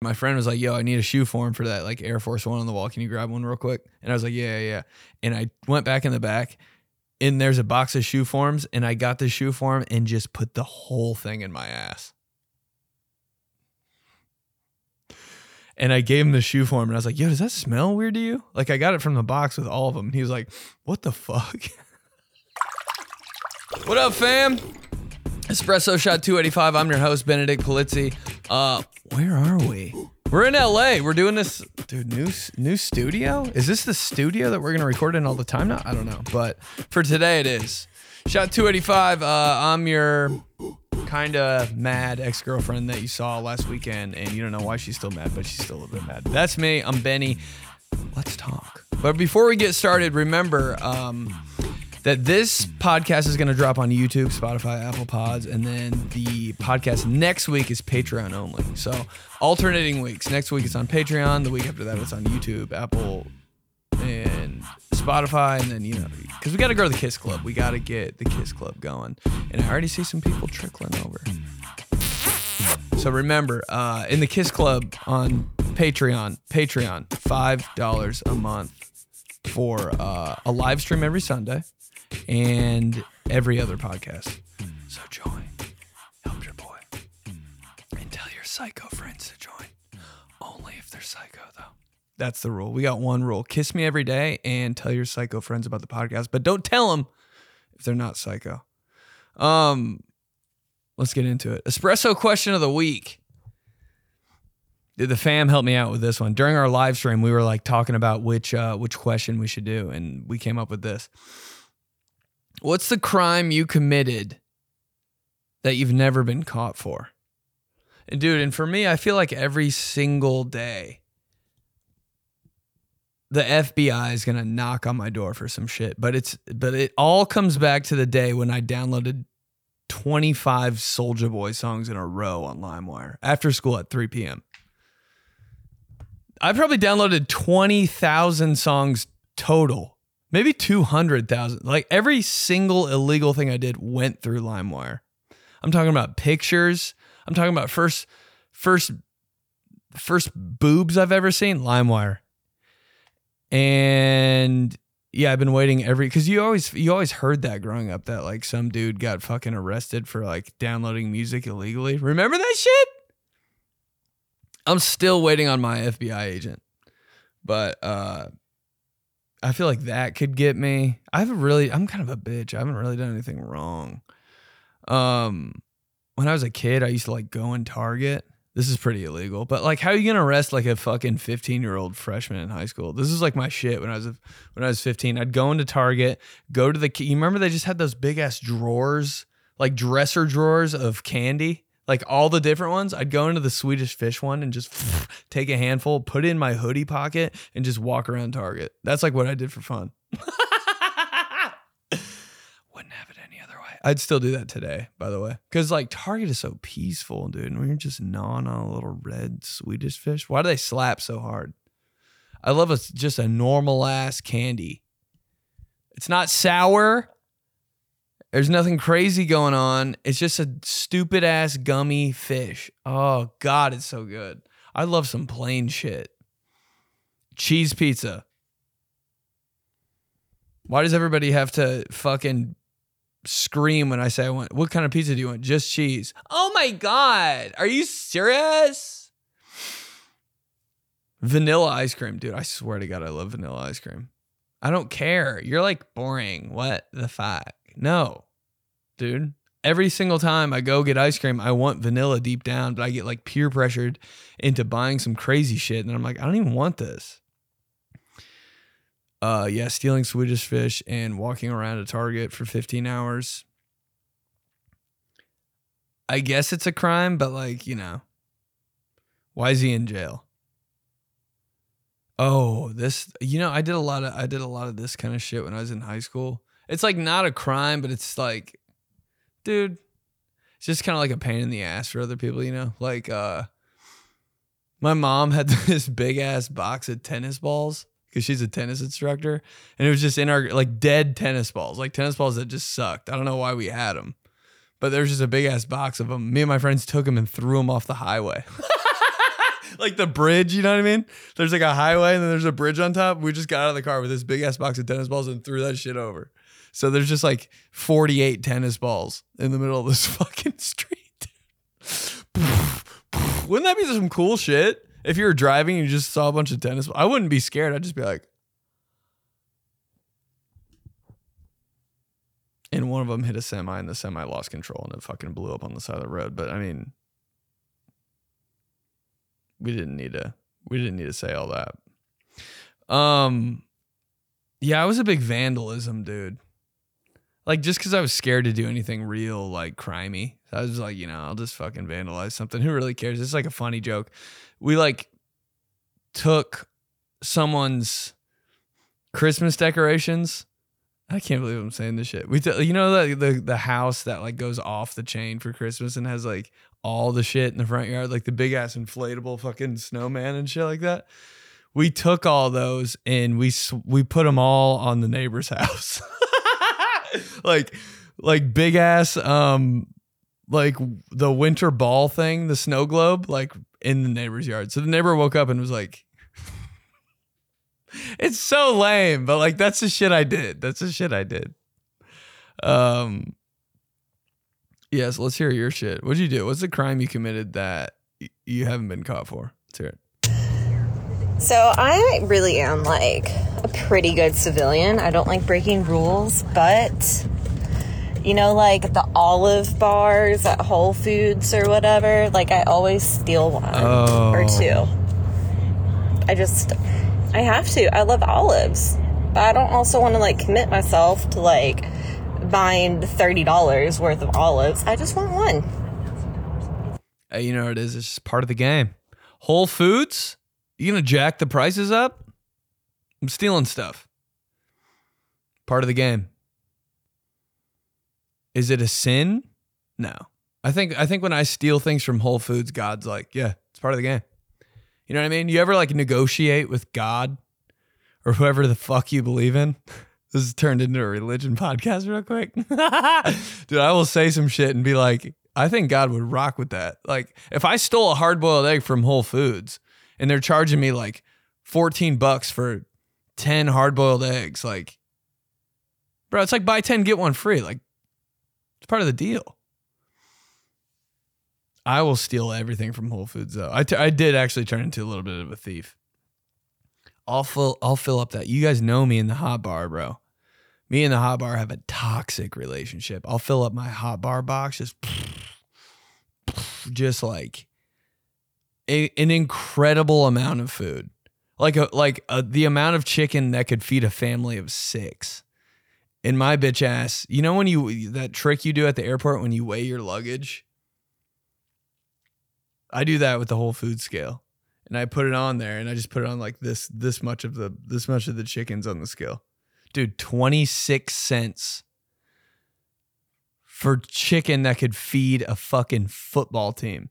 My friend was like, "Yo, I need a shoe form for that like Air Force One on the wall. Can you grab one real quick?" And I was like, "Yeah, yeah." yeah." And I went back in the back, and there's a box of shoe forms, and I got the shoe form and just put the whole thing in my ass. And I gave him the shoe form, and I was like, "Yo, does that smell weird to you?" Like I got it from the box with all of them. And he was like, "What the fuck?" what up, fam? Espresso Shot 285. I'm your host, Benedict Polizzi. Uh, where are we? We're in LA. We're doing this, dude. New new studio. Is this the studio that we're gonna record in all the time now? I don't know, but for today it is. Shot 285. Uh, I'm your kind of mad ex girlfriend that you saw last weekend, and you don't know why she's still mad, but she's still a little bit mad. That's me. I'm Benny. Let's talk. But before we get started, remember. Um, that this podcast is going to drop on YouTube, Spotify, Apple Pods, and then the podcast next week is Patreon only. So alternating weeks. Next week it's on Patreon. The week after that it's on YouTube, Apple, and Spotify, and then you know because we got to grow the Kiss Club. We got to get the Kiss Club going, and I already see some people trickling over. So remember, uh, in the Kiss Club on Patreon, Patreon, five dollars a month for uh, a live stream every Sunday and every other podcast. So join. Help your boy. And tell your psycho friends to join. Only if they're psycho, though. That's the rule. We got one rule kiss me every day and tell your psycho friends about the podcast, but don't tell them if they're not psycho. Um, let's get into it. Espresso question of the week. Did the fam help me out with this one during our live stream? We were like talking about which uh, which question we should do, and we came up with this. What's the crime you committed that you've never been caught for? And dude, and for me, I feel like every single day the FBI is going to knock on my door for some shit, but it's but it all comes back to the day when I downloaded 25 Soulja Boy songs in a row on LimeWire after school at 3 p.m. I probably downloaded 20,000 songs total maybe 200,000. Like every single illegal thing I did went through LimeWire. I'm talking about pictures. I'm talking about first first first boobs I've ever seen, LimeWire. And yeah, I've been waiting every cuz you always you always heard that growing up that like some dude got fucking arrested for like downloading music illegally. Remember that shit? I'm still waiting on my FBI agent. But uh I feel like that could get me. I haven't really. I'm kind of a bitch. I haven't really done anything wrong. Um, when I was a kid, I used to like go in Target. This is pretty illegal, but like, how are you gonna arrest like a fucking 15 year old freshman in high school? This is like my shit when I was a, when I was 15. I'd go into Target, go to the. You remember they just had those big ass drawers, like dresser drawers of candy like all the different ones, I'd go into the Swedish fish one and just take a handful, put it in my hoodie pocket, and just walk around Target. That's like what I did for fun. Wouldn't have it any other way. I'd still do that today, by the way. Because like Target is so peaceful, dude. And we are just gnawing on a little red Swedish fish. Why do they slap so hard? I love a, just a normal ass candy. It's not sour. There's nothing crazy going on. It's just a stupid ass gummy fish. Oh god, it's so good. I love some plain shit. Cheese pizza. Why does everybody have to fucking scream when I say I want what kind of pizza do you want? Just cheese. Oh my god. Are you serious? Vanilla ice cream, dude. I swear to god I love vanilla ice cream. I don't care. You're like boring. What the fuck? No, dude. Every single time I go get ice cream, I want vanilla deep down, but I get like peer pressured into buying some crazy shit. And I'm like, I don't even want this. Uh, yeah, stealing Swedish fish and walking around a Target for 15 hours. I guess it's a crime, but like, you know, why is he in jail? Oh, this you know, I did a lot of I did a lot of this kind of shit when I was in high school. It's like not a crime, but it's like, dude, it's just kind of like a pain in the ass for other people, you know? Like, uh, my mom had this big ass box of tennis balls because she's a tennis instructor, and it was just in our like dead tennis balls, like tennis balls that just sucked. I don't know why we had them, but there's just a big ass box of them. Me and my friends took them and threw them off the highway. like the bridge, you know what I mean? There's like a highway and then there's a bridge on top. We just got out of the car with this big ass box of tennis balls and threw that shit over. So there's just like 48 tennis balls in the middle of this fucking street. Wouldn't that be some cool shit? If you were driving and you just saw a bunch of tennis, balls, I wouldn't be scared. I'd just be like, and one of them hit a semi and the semi lost control and it fucking blew up on the side of the road. But I mean, we didn't need to we didn't need to say all that. Um yeah, I was a big vandalism dude. Like just because I was scared to do anything real like crimey. I was like, you know, I'll just fucking vandalize something. Who really cares? It's like a funny joke. We like took someone's Christmas decorations. I can't believe I'm saying this shit. We, t- you know, the, the the house that like goes off the chain for Christmas and has like all the shit in the front yard, like the big ass inflatable fucking snowman and shit like that. We took all those and we we put them all on the neighbor's house, like like big ass um like the winter ball thing, the snow globe, like in the neighbor's yard. So the neighbor woke up and was like, "It's so lame," but like that's the shit I did. That's the shit I did. Um. Yes, let's hear your shit. What'd you do? What's the crime you committed that you haven't been caught for? Let's hear it. So I really am like a pretty good civilian. I don't like breaking rules, but you know, like the olive bars at Whole Foods or whatever, like I always steal one Oh. or two. I just, I have to. I love olives, but I don't also want to like commit myself to like buying $30 worth of olives. I just want one. Hey, you know what it is? It's just part of the game. Whole Foods, you gonna jack the prices up? I'm stealing stuff. Part of the game. Is it a sin? No. I think I think when I steal things from Whole Foods, God's like, yeah, it's part of the game. You know what I mean? You ever like negotiate with God or whoever the fuck you believe in? This is turned into a religion podcast real quick. Dude, I will say some shit and be like, I think God would rock with that. Like, if I stole a hard boiled egg from Whole Foods and they're charging me like 14 bucks for 10 hard boiled eggs, like, bro, it's like buy 10, get one free. Like, it's part of the deal. I will steal everything from Whole Foods, though. I, t- I did actually turn into a little bit of a thief. I'll fill I'll fill up that. You guys know me in the hot bar, bro. Me and the hot bar have a toxic relationship. I'll fill up my hot bar box just just like a, an incredible amount of food. Like a like a, the amount of chicken that could feed a family of 6. In my bitch ass, you know when you that trick you do at the airport when you weigh your luggage? I do that with the whole food scale and I put it on there and I just put it on like this this much of the this much of the chickens on the scale. Dude, 26 cents for chicken that could feed a fucking football team.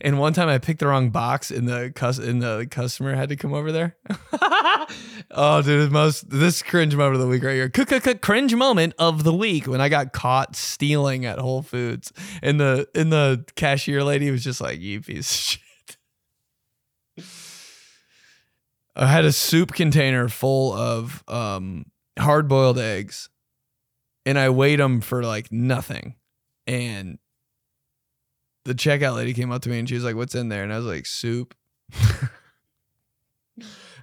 And one time I picked the wrong box and the cus- and the customer had to come over there. oh, dude, most this cringe moment of the week right here. Cringe moment of the week when I got caught stealing at Whole Foods, and the and the cashier lady was just like, "You piece of shit." I had a soup container full of um, hard boiled eggs, and I weighed them for like nothing, and the checkout lady came up to me and she was like, "What's in there?" And I was like, "Soup."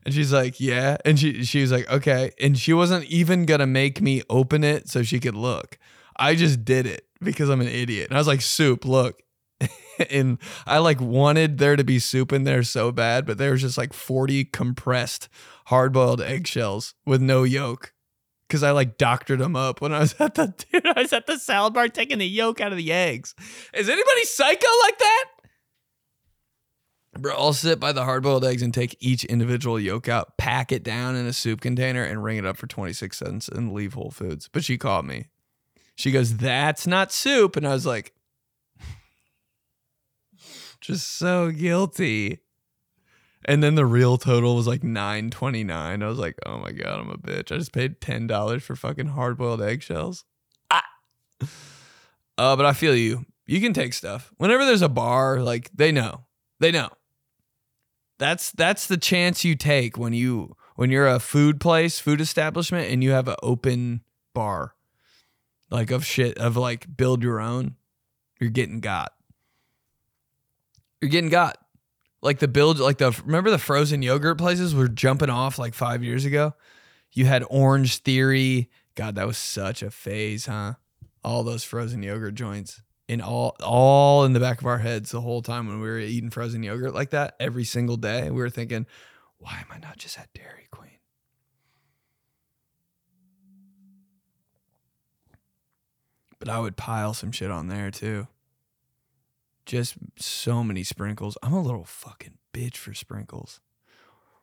and she's like, "Yeah." And she she was like, "Okay." And she wasn't even gonna make me open it so she could look. I just did it because I'm an idiot. And I was like, "Soup, look." and I like wanted there to be soup in there so bad, but there was just like 40 compressed hard-boiled eggshells with no yolk. Cause I like doctored them up when I was at the dude, I was at the salad bar taking the yolk out of the eggs. Is anybody psycho like that? Bro, I'll sit by the hard boiled eggs and take each individual yolk out, pack it down in a soup container, and ring it up for 26 cents and leave Whole Foods. But she called me. She goes, That's not soup. And I was like, just so guilty. And then the real total was like nine twenty nine. I was like, oh my god, I'm a bitch. I just paid ten dollars for fucking hard boiled eggshells. Ah. Uh, but I feel you. You can take stuff. Whenever there's a bar, like they know. They know. That's that's the chance you take when you when you're a food place, food establishment and you have an open bar. Like of shit of like build your own. You're getting got. You're getting got. Like the build like the remember the frozen yogurt places were jumping off like 5 years ago? You had Orange Theory. God, that was such a phase, huh? All those frozen yogurt joints in all all in the back of our heads the whole time when we were eating frozen yogurt like that every single day. We were thinking, why am I not just at Dairy Queen? But I would pile some shit on there too. Just so many sprinkles. I'm a little fucking bitch for sprinkles.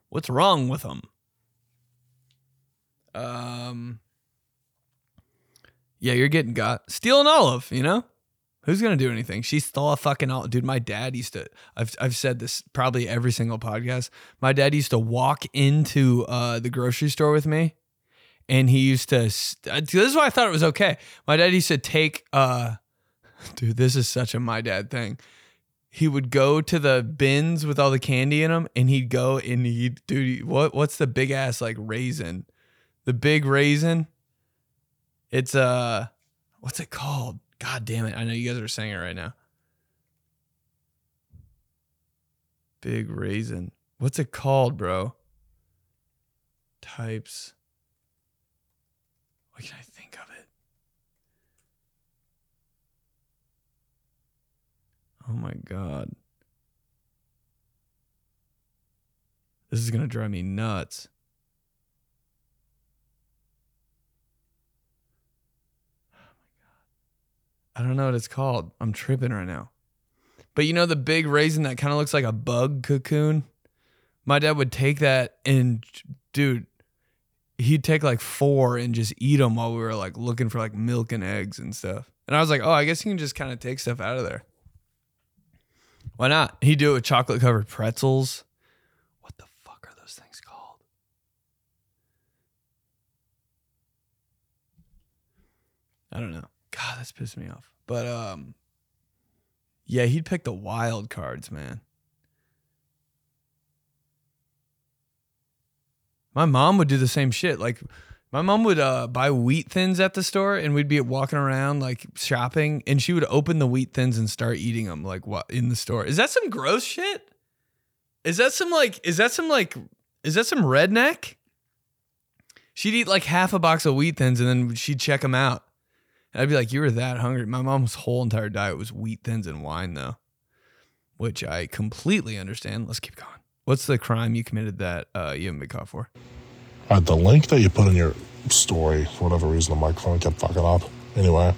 What's wrong with them? Um, yeah, you're getting got. Steal an olive, you know? Who's gonna do anything? She stole a fucking olive. Dude, my dad used to I've I've said this probably every single podcast. My dad used to walk into uh the grocery store with me and he used to uh, this is why I thought it was okay. My dad used to take uh dude, this is such a my dad thing. He would go to the bins with all the candy in them and he'd go and he'd dude what what's the big ass like raisin? The big raisin? It's uh what's it called? God damn it. I know you guys are saying it right now. Big raisin. What's it called, bro? Types. What can I think of it? Oh my God. This is going to drive me nuts. Oh my God. I don't know what it's called. I'm tripping right now. But you know the big raisin that kind of looks like a bug cocoon? My dad would take that and dude, he'd take like four and just eat them while we were like looking for like milk and eggs and stuff. And I was like, "Oh, I guess you can just kind of take stuff out of there." Why not? He'd do it with chocolate covered pretzels. What the fuck are those things called? I don't know. God, that's pissed me off. But um yeah, he'd pick the wild cards, man. My mom would do the same shit. Like my mom would uh, buy wheat thins at the store, and we'd be walking around like shopping, and she would open the wheat thins and start eating them like what in the store. Is that some gross shit? Is that some like? Is that some like? Is that some redneck? She'd eat like half a box of wheat thins, and then she'd check them out. And I'd be like, "You were that hungry?" My mom's whole entire diet was wheat thins and wine, though, which I completely understand. Let's keep going. What's the crime you committed that uh, you haven't been caught for? Uh, the link that you put in your story, for whatever reason, the microphone kept fucking up. Anyway,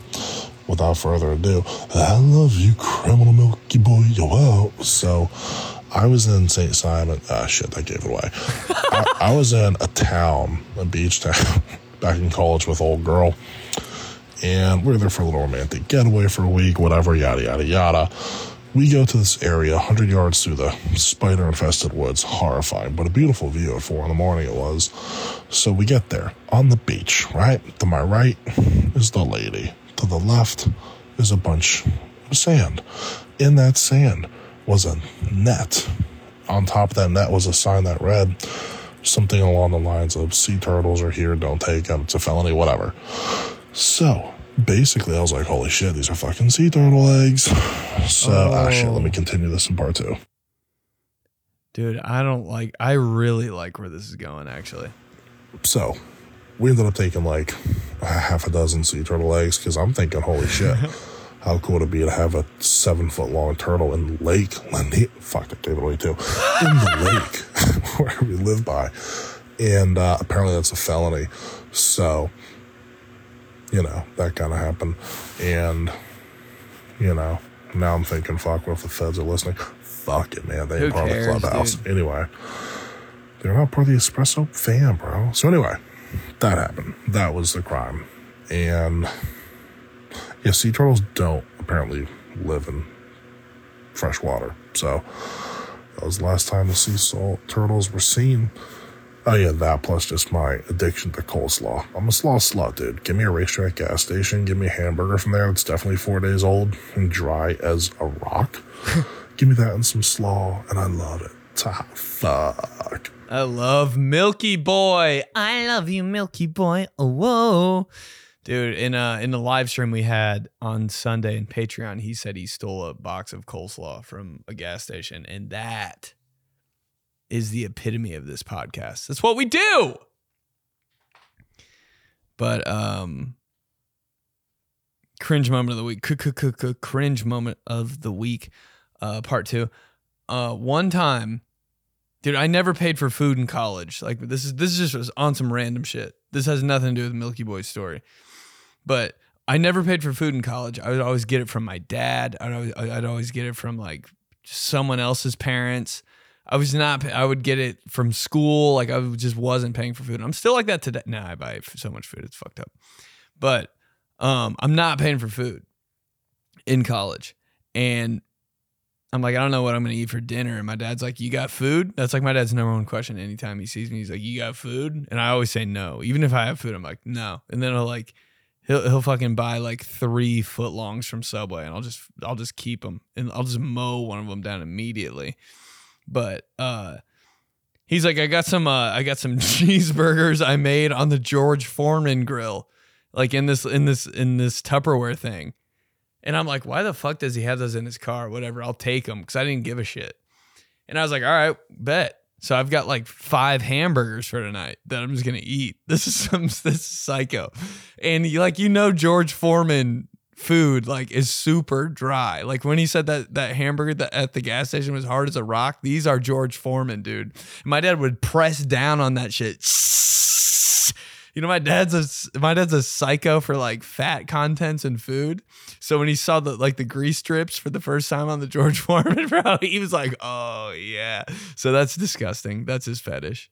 without further ado, I love you, criminal Milky Boy. Yo, wow. So, I was in St. Simon. Ah, shit, that gave it away. I, I was in a town, a beach town, back in college with old girl. And we were there for a little romantic getaway for a week, whatever, yada, yada, yada. We go to this area, 100 yards through the spider infested woods. Horrifying, but a beautiful view at 4 in the morning it was. So we get there on the beach, right? To my right is the lady. To the left is a bunch of sand. In that sand was a net. On top of that net was a sign that read something along the lines of sea turtles are here, don't take them, it's a felony, whatever. So basically, I was like, holy shit, these are fucking sea turtle eggs. So, ah, shit, let me continue this in part two. Dude, I don't like. I really like where this is going. Actually, So, we ended up taking like a half a dozen sea turtle eggs because I'm thinking, holy shit, how cool would it be to have a seven foot long turtle in the Lake Lenny? Fuck, that gave it away too. In the lake where we live by. And uh, apparently that's a felony. So, you know, that kind of happened. And, you know, now I'm thinking, fuck, what if the feds are listening? Fuck it, man. They Who ain't part of the clubhouse. dude? Anyway, they're not part of the espresso fam, bro. So, anyway, that happened. That was the crime. And, yeah, sea turtles don't apparently live in fresh water. So, that was the last time the sea salt turtles were seen Oh yeah, that plus just my addiction to coleslaw. I'm a slaw slut, dude. Give me a racetrack gas station. Give me a hamburger from there that's definitely four days old and dry as a rock. give me that and some slaw, and I love it. Ta fuck. I love Milky Boy. I love you, Milky Boy. Oh, whoa. Dude, in uh in the live stream we had on Sunday in Patreon, he said he stole a box of coleslaw from a gas station, and that is the epitome of this podcast. That's what we do. But um cringe moment of the week. Cringe moment of the week. Uh part 2. Uh one time Dude, I never paid for food in college. Like this is this is just on some random shit. This has nothing to do with the Milky Boy's story. But I never paid for food in college. I would always get it from my dad. I'd always, I'd always get it from like someone else's parents. I was not. I would get it from school. Like I just wasn't paying for food. I'm still like that today. Nah, I buy so much food. It's fucked up. But um, I'm not paying for food in college, and I'm like, I don't know what I'm gonna eat for dinner. And my dad's like, You got food? That's like my dad's number one question. Anytime he sees me, he's like, You got food? And I always say no. Even if I have food, I'm like, No. And then he'll like he'll he'll fucking buy like three foot longs from Subway, and I'll just I'll just keep them, and I'll just mow one of them down immediately. But uh, he's like, I got some uh, I got some cheeseburgers I made on the George Foreman grill, like in this in this in this Tupperware thing, and I'm like, why the fuck does he have those in his car? Whatever, I'll take them because I didn't give a shit. And I was like, all right, bet. So I've got like five hamburgers for tonight that I'm just gonna eat. This is some this is psycho, and you like you know George Foreman food like is super dry. Like when he said that that hamburger that at the gas station was hard as a rock. These are George Foreman, dude. My dad would press down on that shit. You know, my dad's a my dad's a psycho for like fat contents and food. So when he saw the like the grease strips for the first time on the George Foreman, bro, he was like, "Oh yeah." So that's disgusting. That's his fetish.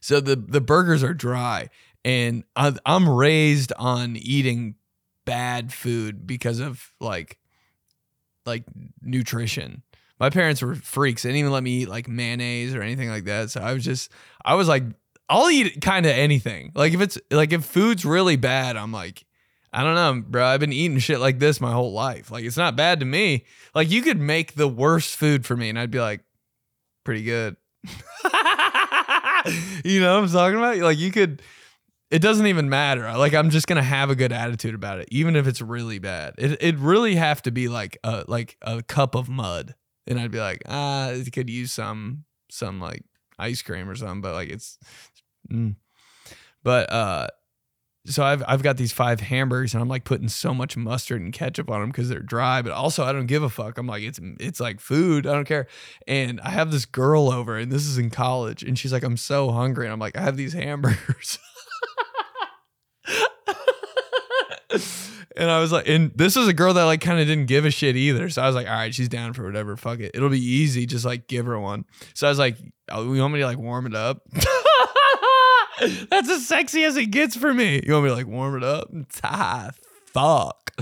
So the the burgers are dry, and I'm raised on eating bad food because of like like nutrition. My parents were freaks. They didn't even let me eat like mayonnaise or anything like that. So I was just I was like I'll eat kind of anything. Like if it's like if food's really bad, I'm like, I don't know, bro. I've been eating shit like this my whole life. Like it's not bad to me. Like you could make the worst food for me, and I'd be like, pretty good. you know what I'm talking about? Like you could. It doesn't even matter. Like I'm just gonna have a good attitude about it, even if it's really bad. It it really have to be like a like a cup of mud, and I'd be like, ah, it could use some some like ice cream or something. But like it's Mm. But uh, so I've I've got these five hamburgers and I'm like putting so much mustard and ketchup on them because they're dry. But also I don't give a fuck. I'm like it's it's like food. I don't care. And I have this girl over and this is in college and she's like I'm so hungry and I'm like I have these hamburgers. and I was like, and this is a girl that like kind of didn't give a shit either. So I was like, all right, she's down for whatever. Fuck it. It'll be easy. Just like give her one. So I was like, oh, you want me to like warm it up? That's as sexy as it gets for me. You want me to like warm it up? Ah, fuck.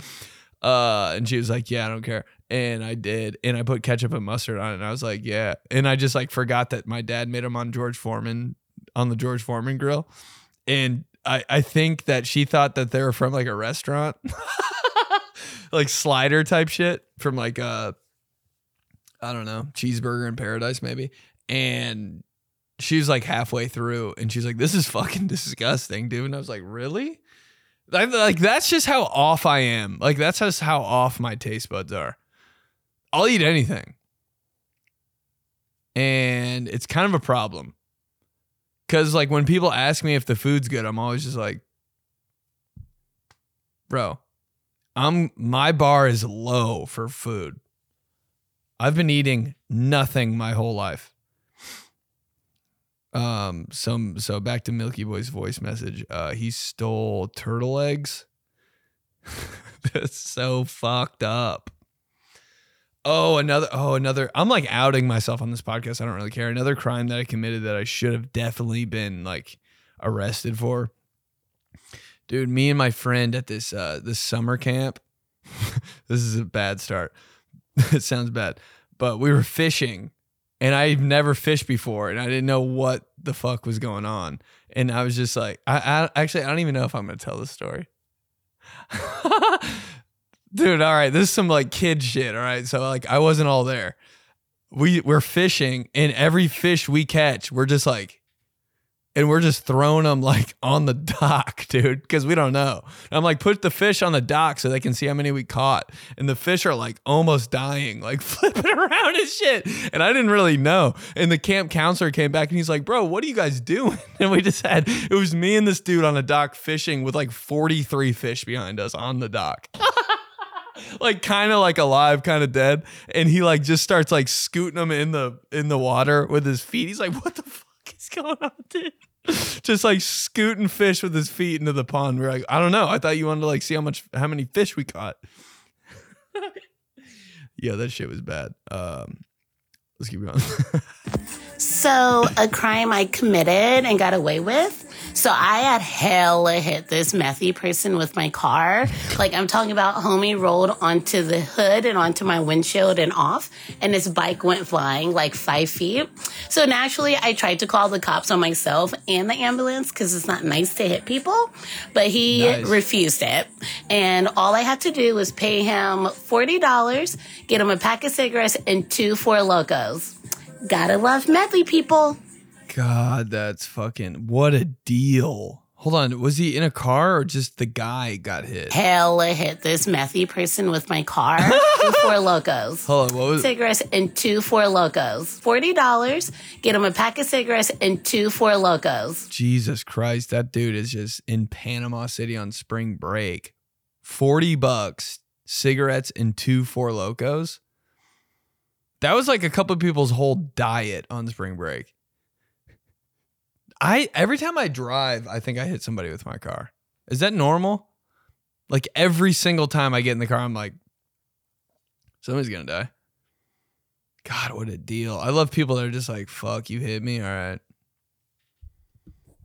Uh, and she was like, yeah, I don't care. And I did. And I put ketchup and mustard on it. And I was like, yeah. And I just like forgot that my dad made them on George Foreman, on the George Foreman grill. And I, I think that she thought that they were from like a restaurant, like slider type shit from like uh I don't know, cheeseburger in paradise maybe. And she's like halfway through and she's like, This is fucking disgusting, dude. And I was like, Really? Like, like that's just how off I am. Like that's just how off my taste buds are. I'll eat anything. And it's kind of a problem. Cause like when people ask me if the food's good, I'm always just like, bro, I'm my bar is low for food. I've been eating nothing my whole life. Um, some so back to Milky Boy's voice message. Uh, he stole turtle eggs. That's so fucked up. Oh, another. Oh, another. I'm like outing myself on this podcast. I don't really care. Another crime that I committed that I should have definitely been like arrested for. Dude, me and my friend at this uh this summer camp. this is a bad start. it sounds bad, but we were fishing and I've never fished before, and I didn't know what the fuck was going on, and I was just like, I, I actually I don't even know if I'm gonna tell this story. Dude, all right, this is some like kid shit. All right, so like I wasn't all there. We we're fishing, and every fish we catch, we're just like and we're just throwing them like on the dock, dude, because we don't know. And I'm like, put the fish on the dock so they can see how many we caught. And the fish are like almost dying, like flipping around and shit. And I didn't really know. And the camp counselor came back and he's like, bro, what are you guys doing? And we just had, it was me and this dude on a dock fishing with like 43 fish behind us on the dock. Like kind of like alive, kind of dead. And he like just starts like scooting them in the in the water with his feet. He's like, what the fuck? is going on, dude? Just like scooting fish with his feet into the pond. We're like, I don't know. I thought you wanted to like see how much, how many fish we caught. yeah, that shit was bad. Um, let's keep going. So, a crime I committed and got away with. So, I had hella hit this methy person with my car. Like, I'm talking about homie rolled onto the hood and onto my windshield and off, and his bike went flying like five feet. So, naturally, I tried to call the cops on myself and the ambulance because it's not nice to hit people, but he Nice. refused it. And all I had to do was pay him $40, get him a pack of cigarettes, and two Four Locos. Gotta love medley people. God, that's fucking what a deal. Hold on, was he in a car or just the guy got hit? Hella hit this methy person with my car. two Four Locos. Hold on, what was? Cigarettes and two Four Locos. $40, get him a pack of cigarettes and two Four Locos. Jesus Christ, that dude is just in Panama City on spring break. 40 bucks, cigarettes, and two Four Locos. That was like a couple of people's whole diet on spring break. I every time I drive, I think I hit somebody with my car. Is that normal? Like every single time I get in the car, I'm like, somebody's gonna die. God, what a deal. I love people that are just like, fuck, you hit me. All right.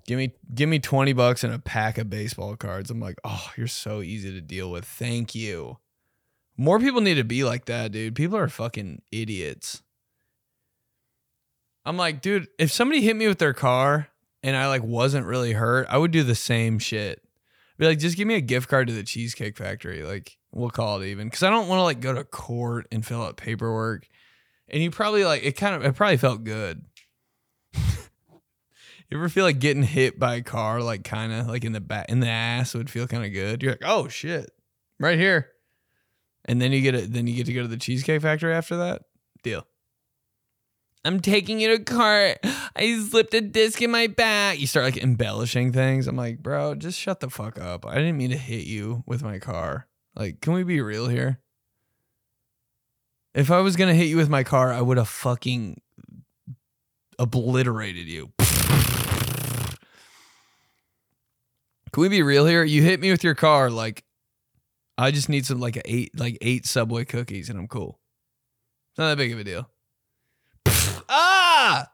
Give me give me 20 bucks and a pack of baseball cards. I'm like, oh, you're so easy to deal with. Thank you. More people need to be like that, dude. People are fucking idiots. I'm like, dude, if somebody hit me with their car and I like wasn't really hurt, I would do the same shit. Be like, just give me a gift card to the Cheesecake Factory. Like, we'll call it even. Because I don't want to like go to court and fill out paperwork. And you probably like it kind of it probably felt good. you ever feel like getting hit by a car like kind of like in the back in the ass would feel kind of good? You're like, oh shit, right here. And then you get it. Then you get to go to the Cheesecake Factory after that. Deal. I'm taking you to cart. I slipped a disc in my back. You start like embellishing things. I'm like, bro, just shut the fuck up. I didn't mean to hit you with my car. Like, can we be real here? If I was gonna hit you with my car, I would have fucking obliterated you. Can we be real here? You hit me with your car, like I just need some like eight like eight Subway cookies and I'm cool. It's not that big of a deal. Ah!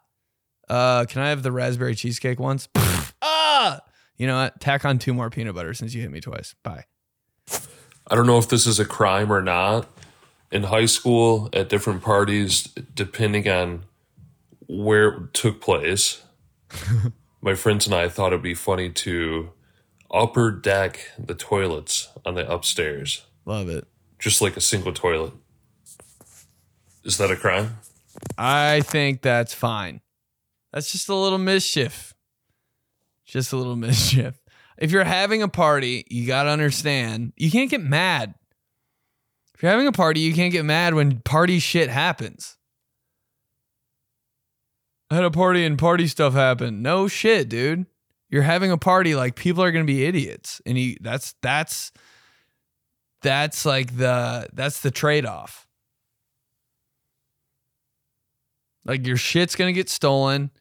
Uh, can I have the raspberry cheesecake once? ah! You know what? Tack on two more peanut butter since you hit me twice. Bye. I don't know if this is a crime or not. In high school, at different parties, depending on where it took place, my friends and I thought it'd be funny to upper deck the toilets on the upstairs, Love it. just like a single toilet. Is that a crime? I think that's fine. That's just a little mischief. Just a little mischief. If you're having a party, you got to understand, you can't get mad. If you're having a party, you can't get mad when party shit happens. I had a party and party stuff happened. No shit, dude. You're having a party like people are going to be idiots and you that's that's that's like the that's the trade-off. Like your shit's gonna get stolen.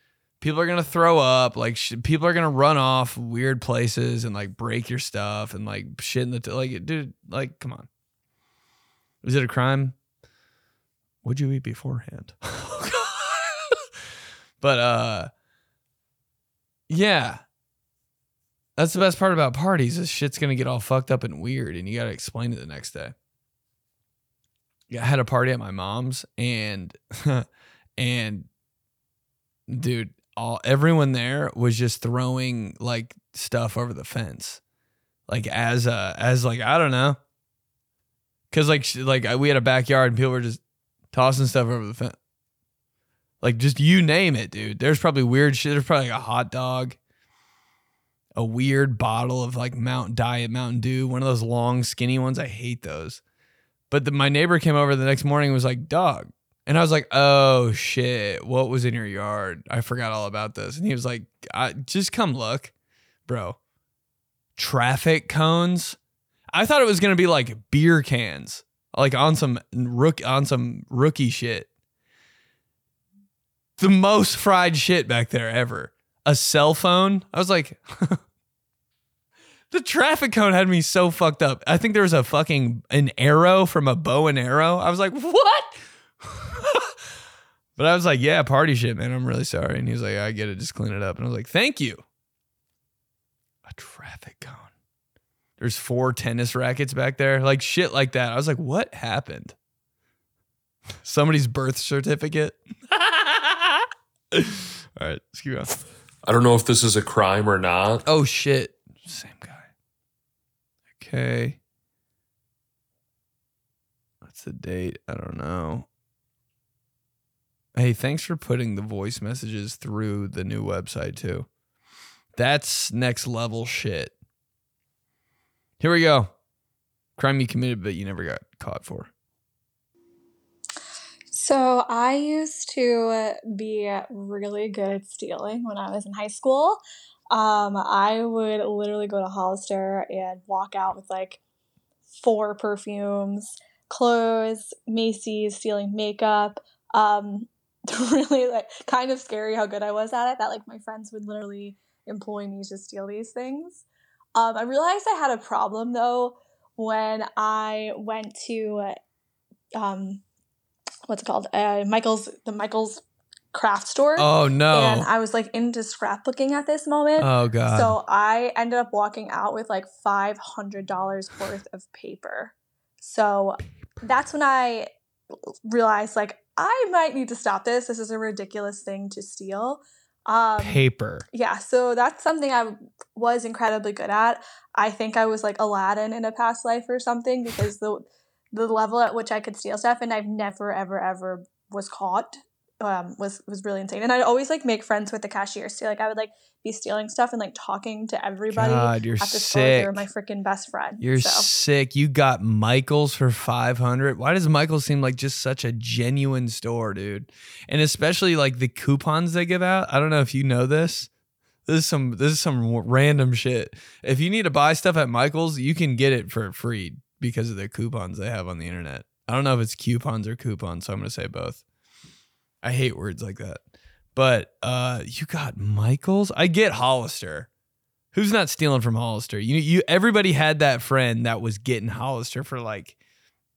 People are gonna throw up. Like sh- people are gonna run off weird places and like break your stuff and like shit in the t- like, dude. Like, come on. Is it a crime? What'd you eat beforehand? but uh, yeah. That's the best part about parties is shit's gonna get all fucked up and weird, and you gotta explain it the next day. I had a party at my mom's, and and dude, all everyone there was just throwing like stuff over the fence, like as a as like I don't know, because like like we had a backyard and people were just tossing stuff over the fence. Like just you name it, dude. There's probably weird shit. There's probably like a hot dog, a weird bottle of like Mount Diet Mountain Dew, one of those long skinny ones. I hate those. But the, my neighbor came over the next morning and was like, "Dog," and I was like, "Oh shit, what was in your yard? I forgot all about this." And he was like, "Just come look, bro. Traffic cones. I thought it was gonna be like beer cans, like on some rook on some rookie shit." the most fried shit back there ever. A cell phone. I was like, the traffic cone had me so fucked up. I think there was a fucking an arrow from a bow and arrow. I was like, what? but I was like, yeah, party shit, man. I'm really sorry. And he was like, I get it. Just clean it up. And I was like, thank you. A traffic cone. There's four tennis rackets back there, like shit like that. I was like, what happened? Somebody's birth certificate. All right, let's keep going. I don't know if this is a crime or not. Oh shit, same guy. Okay, what's the date? I don't know. Hey, thanks for putting the voice messages through the new website too. That's next level shit. Here we go. Crime you committed, but you never got caught for. So I used to be really good at stealing when I was in high school. Um, I would literally go to Hollister and walk out with like four perfumes, clothes, Macy's, stealing makeup. Um, really like kind of scary how good I was at it. That like my friends would literally employ me to steal these things. Um, I realized I had a problem though when I went to um, what's it called? Uh, Michael's the Michael's craft store. Oh no! And I was like into scrapbooking at this moment. oh god. So I ended up walking out with like five hundred dollars worth of paper. So that's when I realized like I might need to stop this. This is a ridiculous thing to steal. Um, Paper. yeah, so that's something I was incredibly good at. I think I was like Aladdin in a past life or something because the the level at which I could steal stuff and I've never ever ever was caught um, was was really insane. And I'd always like make friends with the cashiers too. Like I would like be stealing stuff and like talking to everybody God, you're at the store. They were sick. my freaking best friend. You're so. sick. You got Michaels for 500. Why does Michaels seem like just such a genuine store, dude? And especially like the coupons they give out. I don't know if you know this. This is some this is some random shit. If you need to buy stuff at Michaels, you can get it for free because of the coupons they have on the internet. I don't know if it's coupons or coupons, so I'm going to say both. I hate words like that. But uh you got Michaels? I get Hollister. Who's not stealing from Hollister? You you everybody had that friend that was getting Hollister for like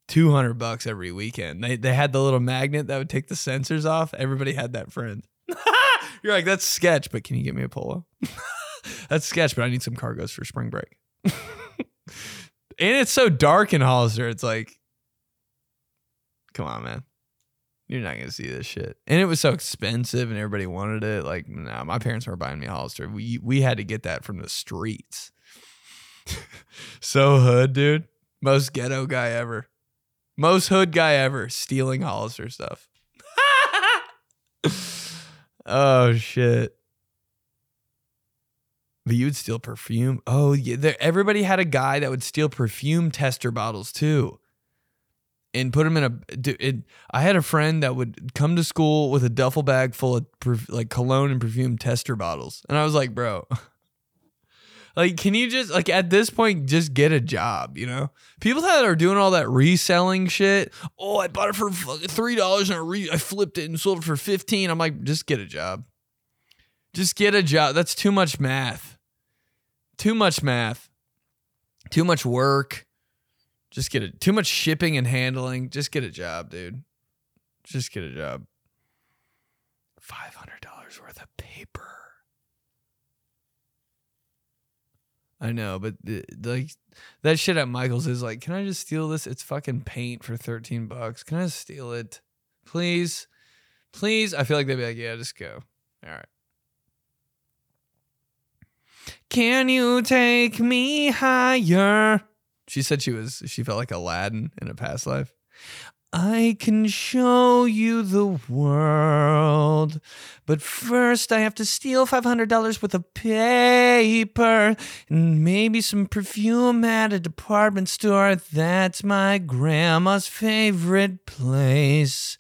200 bucks every weekend. They they had the little magnet that would take the sensors off. Everybody had that friend. You're like that's sketch, but can you get me a polo? that's sketch, but I need some cargos for spring break. and it's so dark in Hollister. It's like come on, man. You're not gonna see this shit. And it was so expensive and everybody wanted it. Like, nah, my parents weren't buying me Hollister. We we had to get that from the streets. so hood, dude. Most ghetto guy ever. Most hood guy ever stealing Hollister stuff. oh shit. But you would steal perfume. Oh, yeah. There, everybody had a guy that would steal perfume tester bottles too and put them in a. It, I had a friend that would come to school with a duffel bag full of perf- like cologne and perfume tester bottles, and I was like, bro, like, can you just like at this point just get a job? You know, people that are doing all that reselling shit. Oh, I bought it for three dollars and I, re- I flipped it and sold it for fifteen. I'm like, just get a job. Just get a job. That's too much math. Too much math. Too much work. Just get it. Too much shipping and handling. Just get a job, dude. Just get a job. Five hundred dollars worth of paper. I know, but like that shit at Michael's is like, can I just steal this? It's fucking paint for thirteen bucks. Can I steal it, please? Please. I feel like they'd be like, yeah, just go. All right. Can you take me higher? She said she was she felt like Aladdin in a past life. I can show you the world, but first I have to steal $500 worth of paper and maybe some perfume at a department store. That's my grandma's favorite place.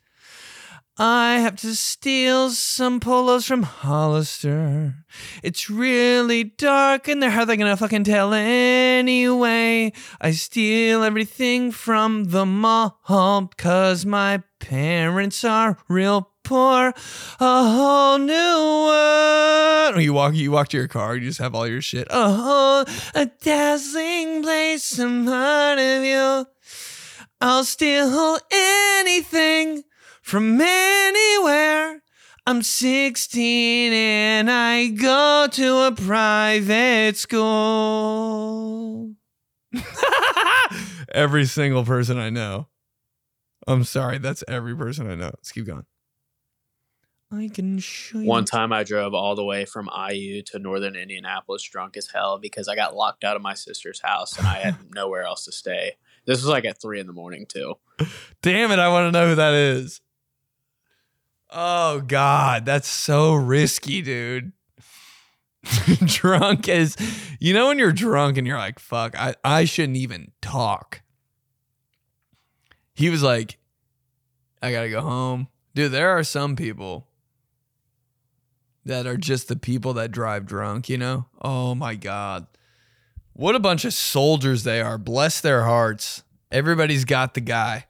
I have to steal some polos from Hollister. It's really dark in there. How are they gonna fucking tell anyway? I steal everything from the mall cause my parents are real poor. A whole new world. You walk, you walk to your car. You just have all your shit. A whole, a dazzling place in front of you. I'll steal anything from anywhere. I'm 16 and I go to a private school. every single person I know. I'm sorry, that's every person I know. Let's keep going. I can show you. One time I drove all the way from IU to northern Indianapolis drunk as hell because I got locked out of my sister's house and I had nowhere else to stay. This was like at three in the morning too. Damn it, I want to know who that is. Oh God, that's so risky, dude. drunk is you know when you're drunk and you're like, fuck, I, I shouldn't even talk. He was like, I gotta go home. Dude, there are some people that are just the people that drive drunk, you know? Oh my God. What a bunch of soldiers they are. Bless their hearts. Everybody's got the guy.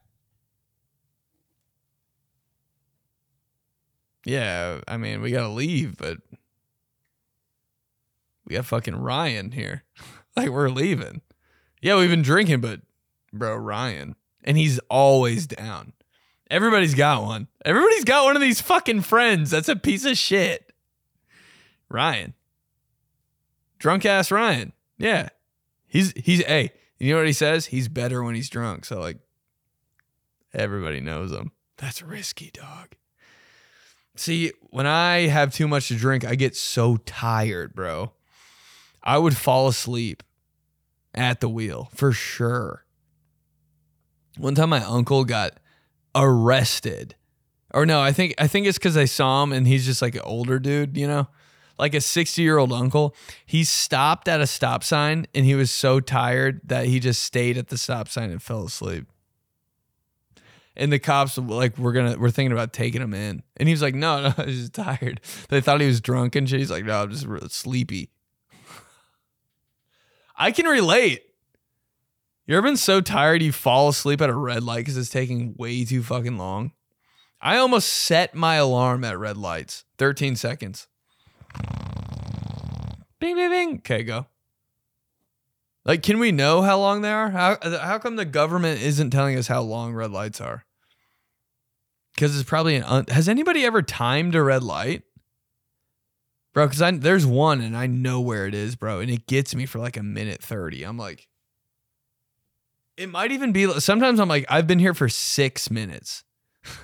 Yeah, I mean, we gotta leave, but we got fucking Ryan here. like, we're leaving. Yeah, we've been drinking, but bro, Ryan. And he's always down. Everybody's got one. Everybody's got one of these fucking friends that's a piece of shit. Ryan. Drunk ass Ryan. Yeah. He's he's hey, you know what he says? He's better when he's drunk. So like everybody knows him. That's risky, dog. See, when I have too much to drink, I get so tired, bro. I would fall asleep at the wheel for sure. One time my uncle got arrested. Or no, I think I think it's cuz I saw him and he's just like an older dude, you know? Like a 60-year-old uncle. He stopped at a stop sign and he was so tired that he just stayed at the stop sign and fell asleep. And the cops like, we're gonna, we're thinking about taking him in. And he was like, no, no, I was just tired. They thought he was drunk and shit. He's like, no, I'm just real sleepy. I can relate. You ever been so tired you fall asleep at a red light because it's taking way too fucking long? I almost set my alarm at red lights. 13 seconds. Bing, bing, bing. Okay, go. Like, can we know how long they are? How how come the government isn't telling us how long red lights are? Because it's probably an. Un- Has anybody ever timed a red light, bro? Because I there's one and I know where it is, bro, and it gets me for like a minute thirty. I'm like, it might even be. Sometimes I'm like, I've been here for six minutes.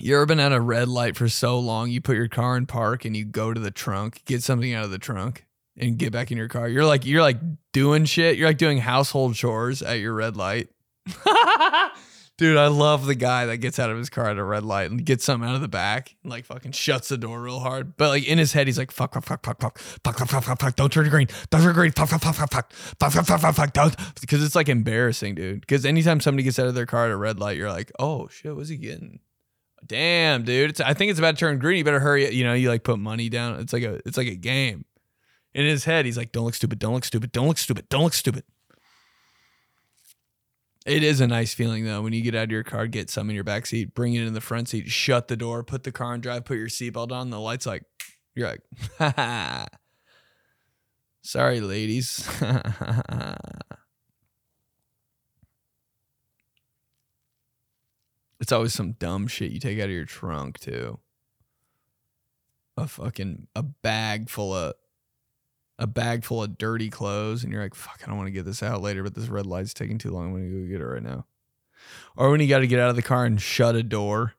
You ever been at a red light for so long, you put your car in park and you go to the trunk, get something out of the trunk, and get back in your car. You're like you're like doing shit. You're like doing household chores at your red light. Dude, I love the guy that gets out of his car at a red light and gets something out of the back and like fucking shuts the door real hard. But like in his head, he's like, fuck, fuck, fuck, fuck, fuck, fuck, fuck, fuck, fuck, fuck, don't turn green, don't turn green, fuck, fuck, fuck, fuck, fuck, fuck, fuck, fuck, fuck, fuck, don't. Because it's like embarrassing, dude. Because anytime somebody gets out of their car at a red light, you're like, oh shit, what's he getting? Damn, dude. I think it's about to turn green. You better hurry. You know, you like put money down. It's like a it's like a game. In his head, he's like, "Don't look stupid. Don't look stupid. Don't look stupid. Don't look stupid." It is a nice feeling though when you get out of your car, get some in your back seat, bring it in the front seat, shut the door, put the car in drive, put your seatbelt on. The lights like, you're like. Sorry, ladies. It's always some dumb shit you take out of your trunk too. A fucking a bag full of a bag full of dirty clothes, and you're like, "Fuck, I don't want to get this out later, but this red light's taking too long. I'm gonna go get it right now." Or when you got to get out of the car and shut a door.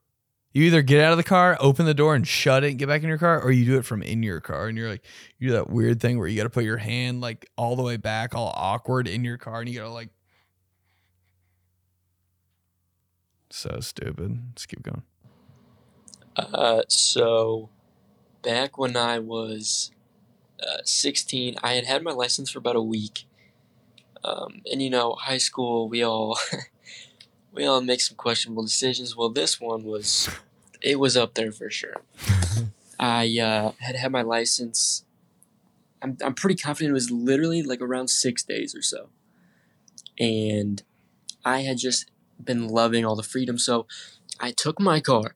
You either get out of the car, open the door and shut it and get back in your car, or you do it from in your car and you're like, you do that weird thing where you got to put your hand like all the way back, all awkward in your car and you got to like. So stupid. Let's keep going. Uh, so back when I was uh, 16, I had had my license for about a week. Um, and you know, high school, we all we all make some questionable decisions. Well, this one was it was up there for sure. I uh, had had my license. I'm I'm pretty confident it was literally like around six days or so, and I had just been loving all the freedom. So I took my car.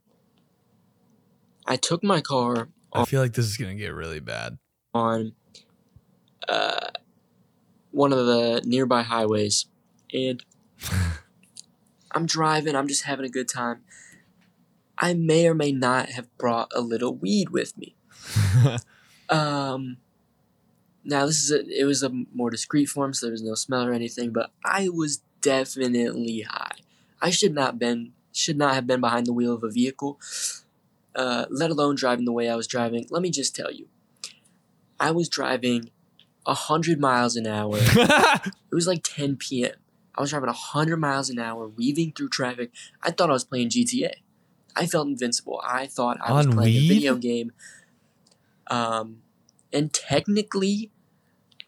I took my car I feel like this is going to get really bad. On uh, one of the nearby highways, and I'm driving. I'm just having a good time. I may or may not have brought a little weed with me. Um, now this is a, it was a more discreet form, so there was no smell or anything. But I was definitely high. I should not been should not have been behind the wheel of a vehicle, uh, let alone driving the way I was driving. Let me just tell you, I was driving hundred miles an hour. it was like 10 p.m. I was driving 100 miles an hour, weaving through traffic. I thought I was playing GTA. I felt invincible. I thought I was On playing weed? a video game. Um, and technically,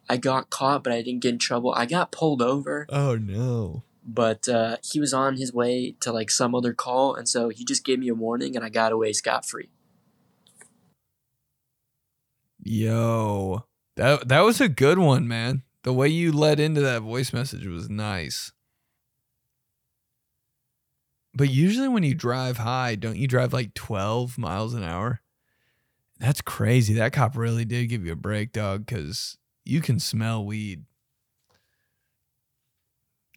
I got caught, but I didn't get in trouble. I got pulled over, oh no. but uh, he was on his way to like some other call, and so he just gave me a warning, and I got away scot free. Yo. That that was a good one, man. The way you led into that voice message was nice. But usually when you drive high, don't you drive like 12 miles an hour? That's crazy. That cop really did give you a break, dog, cuz you can smell weed.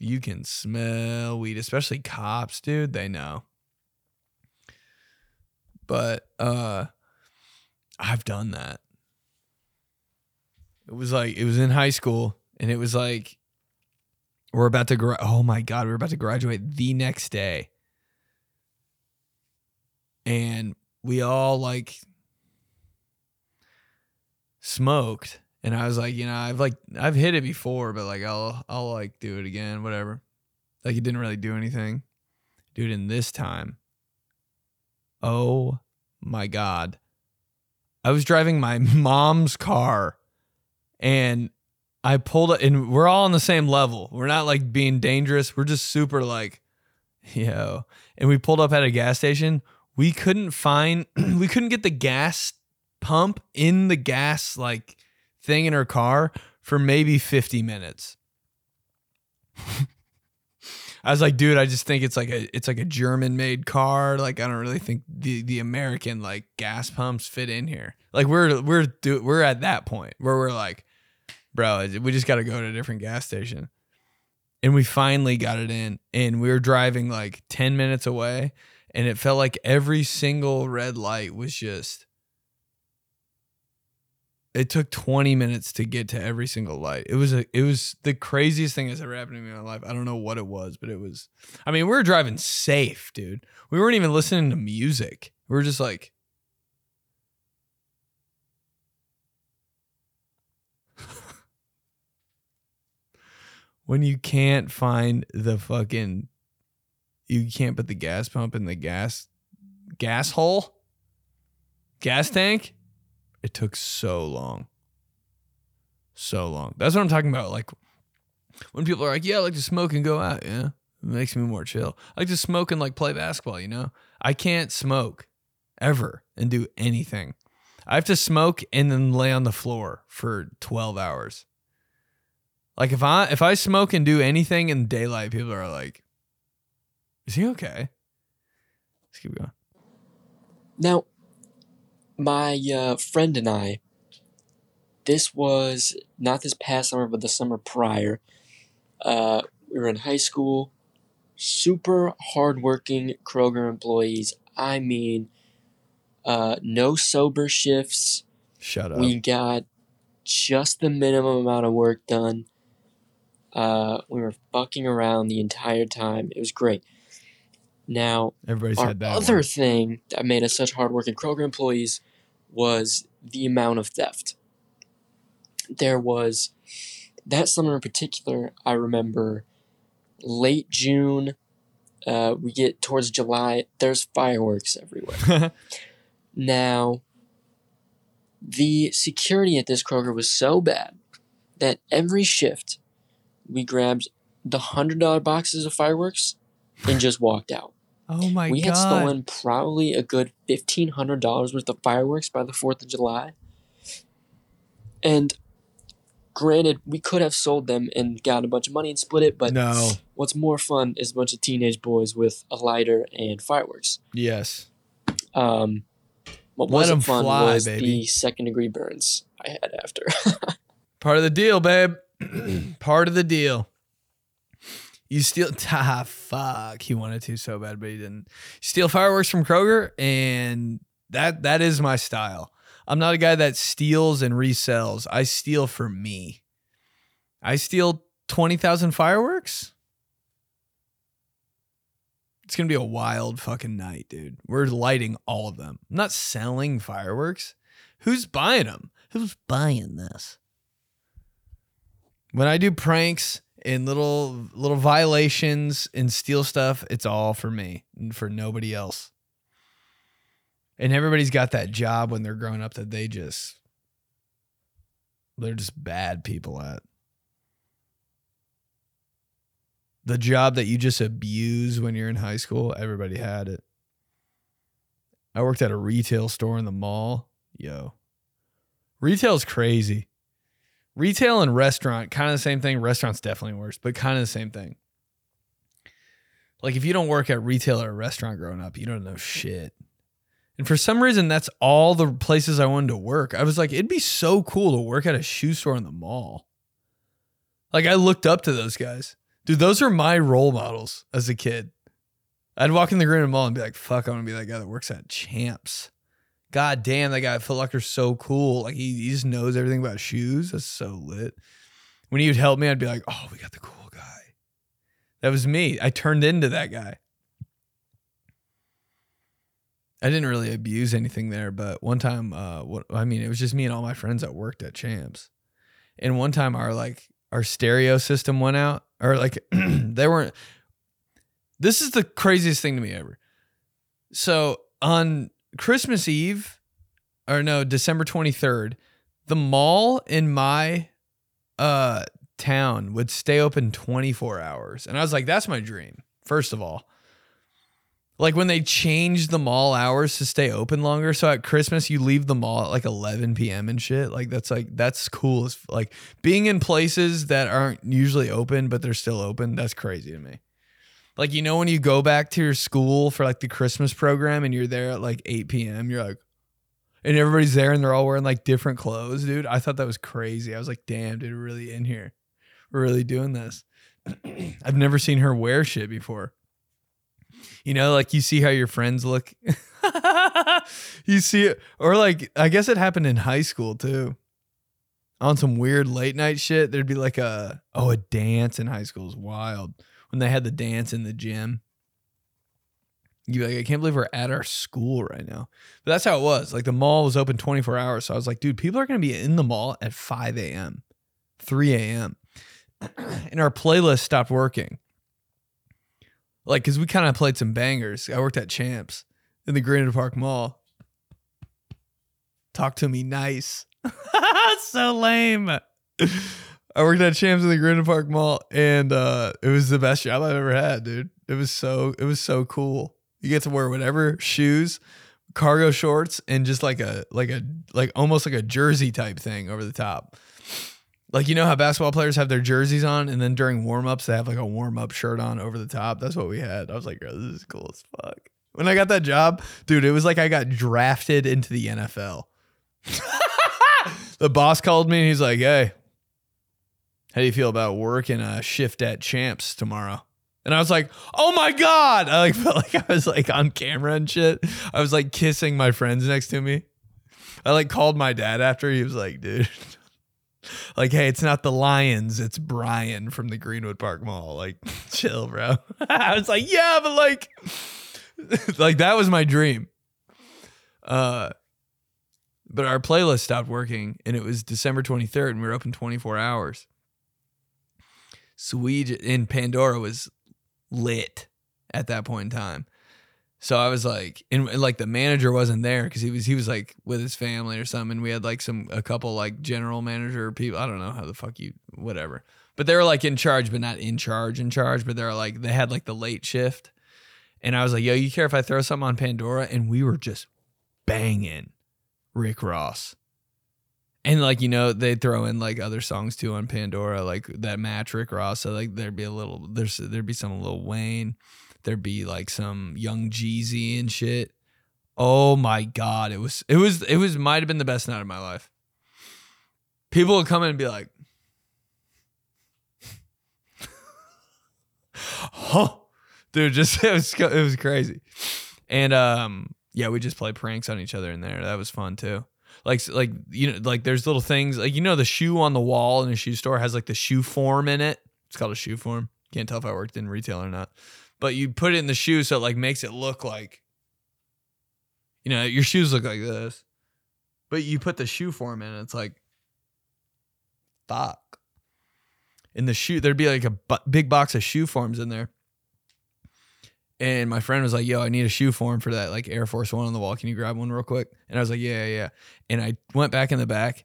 You can smell weed, especially cops, dude. They know. But uh I've done that. It was like it was in high school, and it was like we're about to gra- oh my god, we're about to graduate the next day, and we all like smoked, and I was like, you know, I've like I've hit it before, but like I'll I'll like do it again, whatever. Like it didn't really do anything, dude. And this time, oh my god, I was driving my mom's car and I pulled up, and we're all on the same level. We're not like being dangerous. We're just super like, yo. And we pulled up at a gas station. We couldn't find, we couldn't get the gas pump in the gas like thing in her car for maybe 50 minutes. I was like, dude, I just think it's like a it's like a German made car. Like I don't really think the the American like gas pumps fit in here. Like we're we're we're at that point where we're like, bro, we just got to go to a different gas station. And we finally got it in and we were driving like 10 minutes away and it felt like every single red light was just it took 20 minutes to get to every single light. It was a it was the craziest thing that's ever happened to me in my life. I don't know what it was, but it was I mean, we were driving safe, dude. We weren't even listening to music. We were just like when you can't find the fucking you can't put the gas pump in the gas gas hole? Gas tank? It took so long. So long. That's what i'm talking about like when people are like yeah i like to smoke and go out yeah. It makes me more chill. I like to smoke and like play basketball you know? I can't smoke ever and do anything. I have to smoke and then lay on the floor for 12 hours like if I if I smoke and do anything in daylight, people are like, "Is he okay?" Let's keep going. Now, my uh, friend and I, this was not this past summer, but the summer prior. Uh, we were in high school, super hardworking Kroger employees. I mean, uh, no sober shifts. Shut up. We got just the minimum amount of work done. Uh, we were fucking around the entire time. It was great. Now, Everybody's our had that. other one. thing that made us such hardworking Kroger employees was the amount of theft. There was that summer in particular. I remember late June. Uh, we get towards July. There's fireworks everywhere. now, the security at this Kroger was so bad that every shift we grabbed the hundred dollar boxes of fireworks and just walked out. oh my we god. We had stolen probably a good fifteen hundred dollars worth of fireworks by the Fourth of July. And granted, we could have sold them and got a bunch of money and split it, but no. what's more fun is a bunch of teenage boys with a lighter and fireworks. Yes. Um, what Let wasn't fun fly, was baby. the second degree burns I had after. Part of the deal, babe. Part of the deal. You steal ah fuck. He wanted to so bad, but he didn't. Steal fireworks from Kroger, and that that is my style. I'm not a guy that steals and resells. I steal for me. I steal twenty thousand fireworks. It's gonna be a wild fucking night, dude. We're lighting all of them. I'm not selling fireworks. Who's buying them? Who's buying this? When I do pranks and little little violations and steal stuff, it's all for me and for nobody else. And everybody's got that job when they're growing up that they just they're just bad people at. The job that you just abuse when you're in high school, everybody had it. I worked at a retail store in the mall. Yo. Retail's crazy. Retail and restaurant, kind of the same thing. Restaurant's definitely worse, but kind of the same thing. Like if you don't work at retail or a restaurant growing up, you don't know shit. And for some reason, that's all the places I wanted to work. I was like, it'd be so cool to work at a shoe store in the mall. Like I looked up to those guys. Dude, those are my role models as a kid. I'd walk in the Green Mall and be like, fuck, I want to be that guy that works at Champs. God damn, that guy at Foot Locker's so cool. Like he, he just knows everything about shoes. That's so lit. When he would help me, I'd be like, oh, we got the cool guy. That was me. I turned into that guy. I didn't really abuse anything there, but one time, uh, what I mean, it was just me and all my friends that worked at Champs. And one time, our like our stereo system went out, or like they weren't. This is the craziest thing to me ever. So on Christmas Eve, or no, December 23rd, the mall in my uh town would stay open 24 hours. And I was like, that's my dream, first of all. Like when they changed the mall hours to stay open longer. So at Christmas, you leave the mall at like 11 p.m. and shit. Like that's like, that's cool. As, like being in places that aren't usually open, but they're still open. That's crazy to me. Like, you know, when you go back to your school for like the Christmas program and you're there at like 8 p.m., you're like, and everybody's there and they're all wearing like different clothes, dude. I thought that was crazy. I was like, damn, dude, we're really in here. We're really doing this. I've never seen her wear shit before. You know, like you see how your friends look. you see it, or like, I guess it happened in high school too. On some weird late night shit, there'd be like a, oh, a dance in high school is wild when they had the dance in the gym. You like, I can't believe we're at our school right now. But that's how it was. Like the mall was open 24 hours. So I was like, dude, people are gonna be in the mall at 5 a.m., 3 a.m. and our playlist stopped working. Like, cause we kind of played some bangers. I worked at Champs in the Greenwood Park Mall. Talk to me nice. so lame. I worked at Champs in the Greenwood Park Mall, and uh, it was the best job I've ever had, dude. It was so it was so cool. You get to wear whatever shoes, cargo shorts, and just like a like a like almost like a jersey type thing over the top. Like you know how basketball players have their jerseys on, and then during warm ups they have like a warm up shirt on over the top. That's what we had. I was like, "Bro, this is cool as fuck. When I got that job, dude, it was like I got drafted into the NFL. the boss called me and he's like, "Hey, how do you feel about working a shift at Champs tomorrow?" And I was like, "Oh my god!" I like felt like I was like on camera and shit. I was like kissing my friends next to me. I like called my dad after. He was like, "Dude, like, hey, it's not the Lions, it's Brian from the Greenwood Park Mall. Like, chill, bro. I was like, yeah, but like, like that was my dream. Uh, but our playlist stopped working, and it was December 23rd, and we were open 24 hours. We in Pandora was lit at that point in time. So I was like, and like the manager wasn't there because he was he was like with his family or something. And we had like some a couple like general manager people. I don't know how the fuck you whatever. But they were like in charge, but not in charge in charge. But they're like they had like the late shift. And I was like, yo, you care if I throw something on Pandora? And we were just banging Rick Ross. And like, you know, they throw in like other songs too on Pandora, like that match Rick Ross. So like there'd be a little there's there'd be some Lil Wayne, there'd be like some young Jeezy and shit. Oh my god, it was it was it was might have been the best night of my life. People would come in and be like, huh, dude, just it was it was crazy, and um, yeah, we just played pranks on each other in there. That was fun too. Like like you know like there's little things like you know the shoe on the wall in a shoe store has like the shoe form in it. It's called a shoe form. Can't tell if I worked in retail or not, but you put it in the shoe so it like makes it look like you know your shoes look like this, but you put the shoe form in. It's like fuck. In the shoe, there'd be like a bu- big box of shoe forms in there. And my friend was like, "Yo, I need a shoe form for that like Air Force One on the wall. Can you grab one real quick?" And I was like, "Yeah, yeah." yeah." And I went back in the back,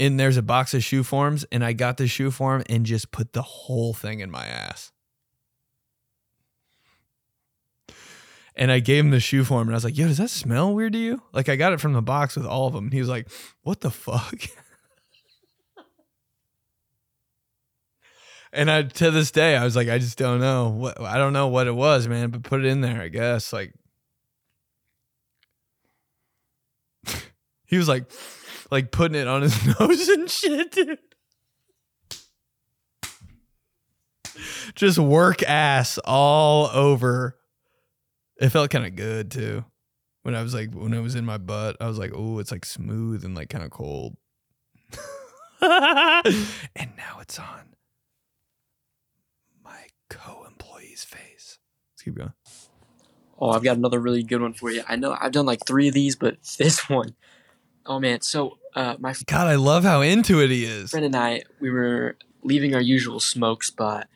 and there's a box of shoe forms, and I got the shoe form and just put the whole thing in my ass. And I gave him the shoe form, and I was like, "Yo, does that smell weird to you?" Like I got it from the box with all of them. And he was like, "What the fuck?" And I to this day, I was like, I just don't know what I don't know what it was, man. But put it in there, I guess. Like he was like, like putting it on his nose and shit, dude. Just work ass all over. It felt kind of good too. When I was like, when it was in my butt, I was like, oh, it's like smooth and like kind of cold. and now it's on co-employee's face. Let's keep going. Oh, I've got another really good one for you. I know I've done like three of these, but this one, oh man. So, uh, my God, I love how into it he is. friend and I, we were leaving our usual smoke spot,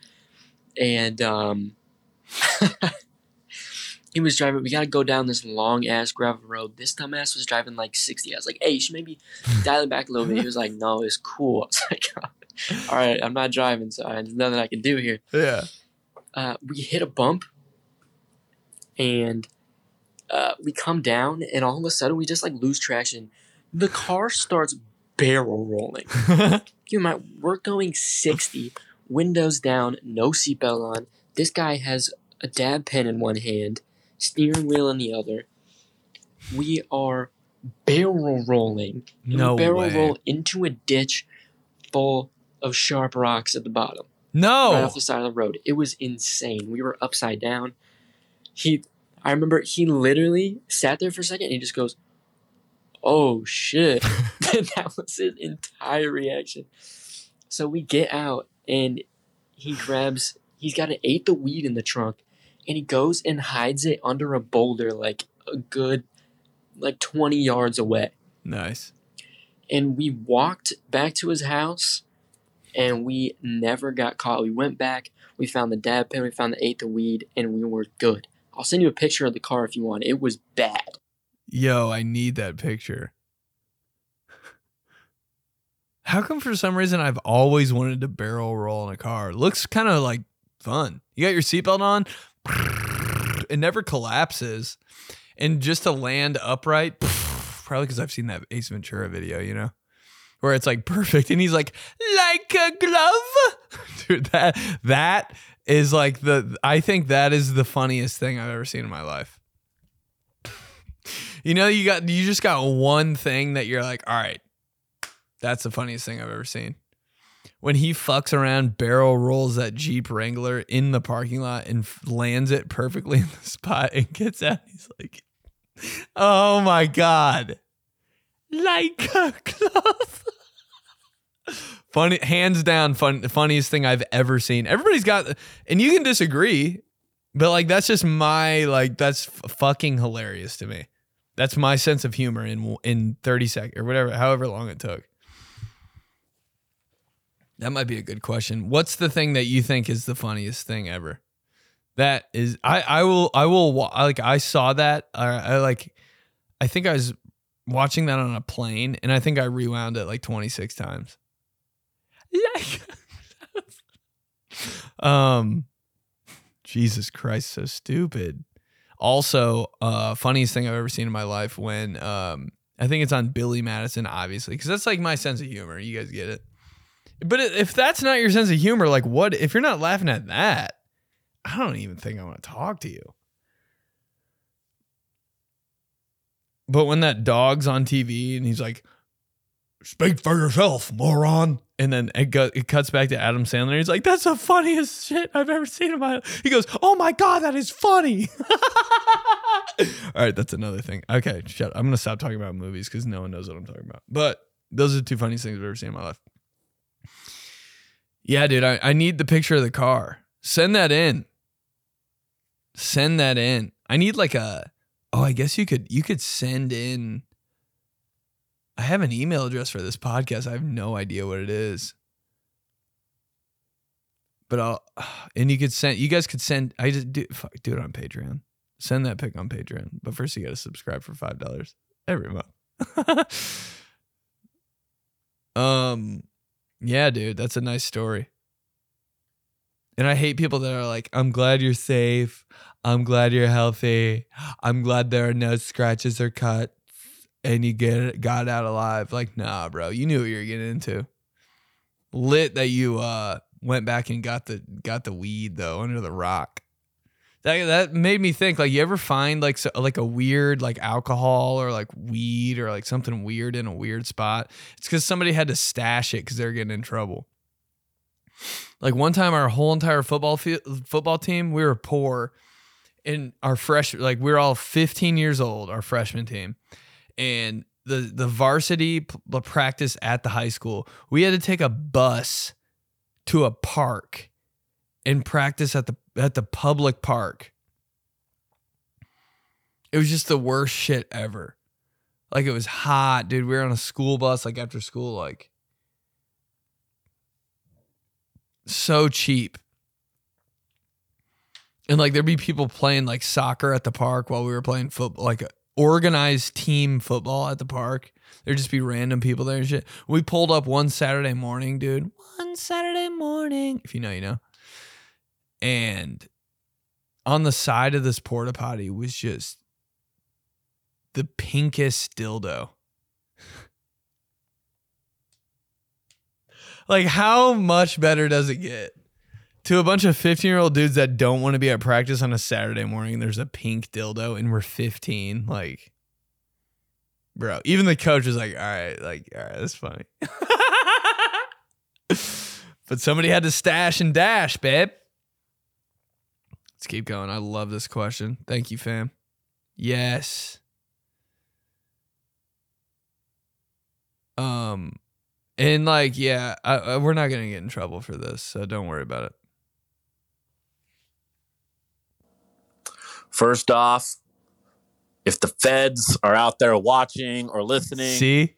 and um, he was driving. We got to go down this long ass gravel road. This dumbass was driving like sixty. I was like, "Hey, you should maybe dial it back a little bit." He was like, "No, it's cool." I was like, "All right, I'm not driving, so there's nothing I can do here." Yeah. Uh, we hit a bump and uh, we come down and all of a sudden we just like lose traction. The car starts barrel rolling. You might we're going 60 windows down no seatbelt on. This guy has a dab pen in one hand steering wheel in the other. We are barrel rolling. No we barrel way. roll into a ditch full of sharp rocks at the bottom No. right off the side of the road. It was insane. We were upside down. He, I remember he literally sat there for a second and he just goes, "Oh shit!" and that was his entire reaction. So we get out and he grabs. He's got an eighth of weed in the trunk, and he goes and hides it under a boulder, like a good, like twenty yards away nice. and we walked back to his house and we never got caught. We went back, we found the dab pen, we found the eighth of weed, and we were good. I'll send you a picture of the car if you want. It was bad. Yo, I need that picture. How come for some reason I've always wanted to barrel roll in a car? Looks kind of like fun. You got your seatbelt on, it never collapses. And just to land upright, probably because I've seen that Ace Ventura video, you know, where it's like perfect. And he's like, like a glove. Dude, that that is like the I think that is the funniest thing I've ever seen in my life. You know, you got you just got one thing that you're like, all right, that's the funniest thing I've ever seen. When he fucks around, barrel rolls that Jeep Wrangler in the parking lot and f- lands it perfectly in the spot and gets out. He's like, oh my God. Like a glove. Funny, hands down, fun, funniest thing I've ever seen. Everybody's got, and you can disagree, but like that's just my like that's f- fucking hilarious to me. That's my sense of humor in in thirty seconds or whatever, however long it took. That might be a good question. What's the thing that you think is the funniest thing ever? That is, I I will I will like I saw that. I, I like, I think I was watching that on a plane, and I think I rewound it like twenty six times. Yeah. um, Jesus Christ, so stupid. Also, uh, funniest thing I've ever seen in my life when um, I think it's on Billy Madison, obviously, because that's like my sense of humor. You guys get it. But if that's not your sense of humor, like what? If you're not laughing at that, I don't even think I want to talk to you. But when that dog's on TV and he's like, "Speak for yourself, moron," and then it, go, it cuts back to Adam Sandler. He's like, "That's the funniest shit I've ever seen in my." Life. He goes, "Oh my god, that is funny." All right, that's another thing. Okay, shut. Up. I'm gonna stop talking about movies because no one knows what I'm talking about. But those are the two funniest things I've ever seen in my life. Yeah, dude, I, I need the picture of the car. Send that in. Send that in. I need like a oh, I guess you could you could send in I have an email address for this podcast. I have no idea what it is. But I'll and you could send you guys could send I just do fuck, do it on Patreon. Send that pic on Patreon. But first you gotta subscribe for five dollars every month. um yeah, dude, that's a nice story. And I hate people that are like, I'm glad you're safe. I'm glad you're healthy. I'm glad there are no scratches or cuts and you get got out alive. Like, nah, bro, you knew what you were getting into. Lit that you uh went back and got the got the weed though under the rock. That that made me think like you ever find like so, like a weird like alcohol or like weed or like something weird in a weird spot. It's because somebody had to stash it because they're getting in trouble. Like one time, our whole entire football fi- football team, we were poor, and our fresh like we were all 15 years old, our freshman team, and the the varsity p- practice at the high school, we had to take a bus to a park and practice at the at the public park. It was just the worst shit ever. Like it was hot, dude. We were on a school bus like after school like so cheap. And like there'd be people playing like soccer at the park while we were playing football, like organized team football at the park. There'd just be random people there and shit. We pulled up one Saturday morning, dude. One Saturday morning. If you know, you know. And on the side of this porta potty was just the pinkest dildo. like, how much better does it get? To a bunch of 15 year old dudes that don't want to be at practice on a Saturday morning, there's a pink dildo and we're 15. Like, bro, even the coach was like, all right, like, all right, that's funny. but somebody had to stash and dash, babe. Let's keep going. I love this question. Thank you, fam. Yes. Um, and like, yeah, I, I, we're not gonna get in trouble for this, so don't worry about it. First off, if the feds are out there watching or listening, See,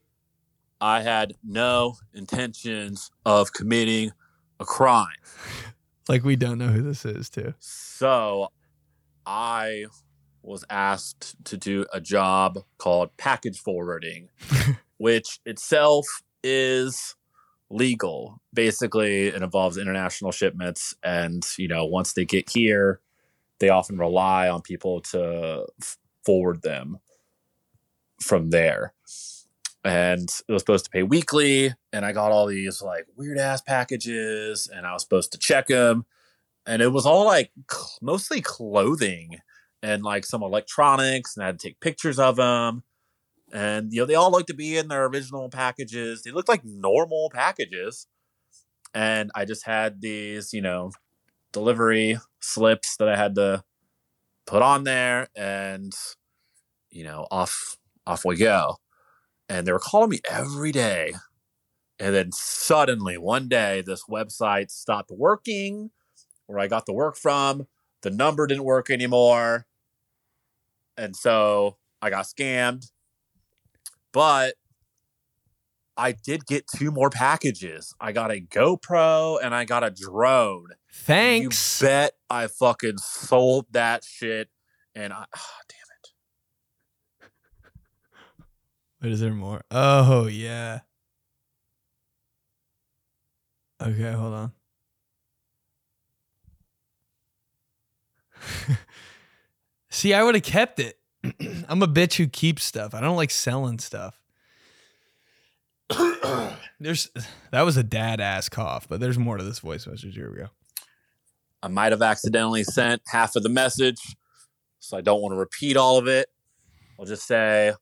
I had no intentions of committing a crime. like we don't know who this is, too. So I was asked to do a job called package forwarding, which itself is legal. Basically, it involves international shipments. And, you know, once they get here, they often rely on people to forward them from there. And it was supposed to pay weekly. And I got all these like weird ass packages and I was supposed to check them and it was all like cl- mostly clothing and like some electronics and i had to take pictures of them and you know they all looked to be in their original packages they looked like normal packages and i just had these you know delivery slips that i had to put on there and you know off off we go and they were calling me every day And then suddenly one day, this website stopped working where I got the work from. The number didn't work anymore. And so I got scammed. But I did get two more packages. I got a GoPro and I got a drone. Thanks. You bet I fucking sold that shit. And I, oh, damn it. Wait, is there more? Oh yeah. Okay, hold on. See, I would have kept it. I'm a bitch who keeps stuff. I don't like selling stuff. There's that was a dad ass cough, but there's more to this voice message. Here we go. I might have accidentally sent half of the message, so I don't want to repeat all of it. I'll just say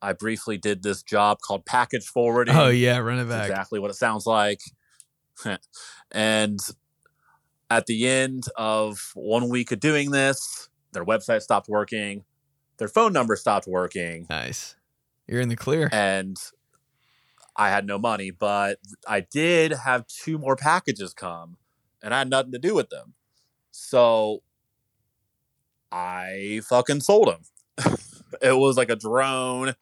I briefly did this job called package forwarding. Oh yeah, run it back. exactly what it sounds like. and at the end of one week of doing this, their website stopped working, their phone number stopped working, Nice. You're in the clear. and I had no money, but I did have two more packages come and I had nothing to do with them. So I fucking sold them. it was like a drone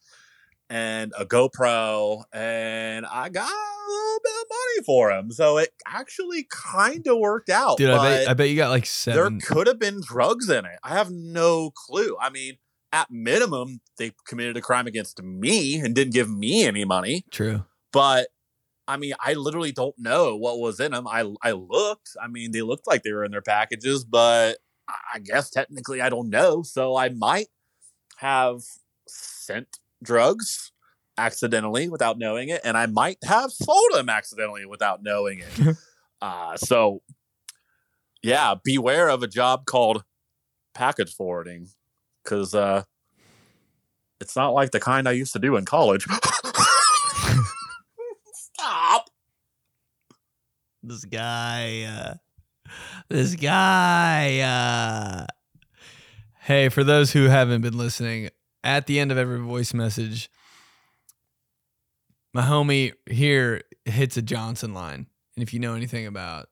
and a GoPro, and I got a little bit of money for them. So it actually kind of worked out. Dude, I bet I bet you got like seven. there could have been drugs in it. I have no clue. I mean, at minimum, they committed a crime against me and didn't give me any money. True. But I mean, I literally don't know what was in them. I I looked. I mean, they looked like they were in their packages, but I guess technically I don't know. So I might have sent drugs accidentally without knowing it, and I might have sold them accidentally without knowing it. uh, so yeah, beware of a job called package forwarding because uh, it's not like the kind I used to do in college. Stop. This guy, uh, this guy. Uh, hey, for those who haven't been listening, at the end of every voice message, my homie here hits a Johnson line. And if you know anything about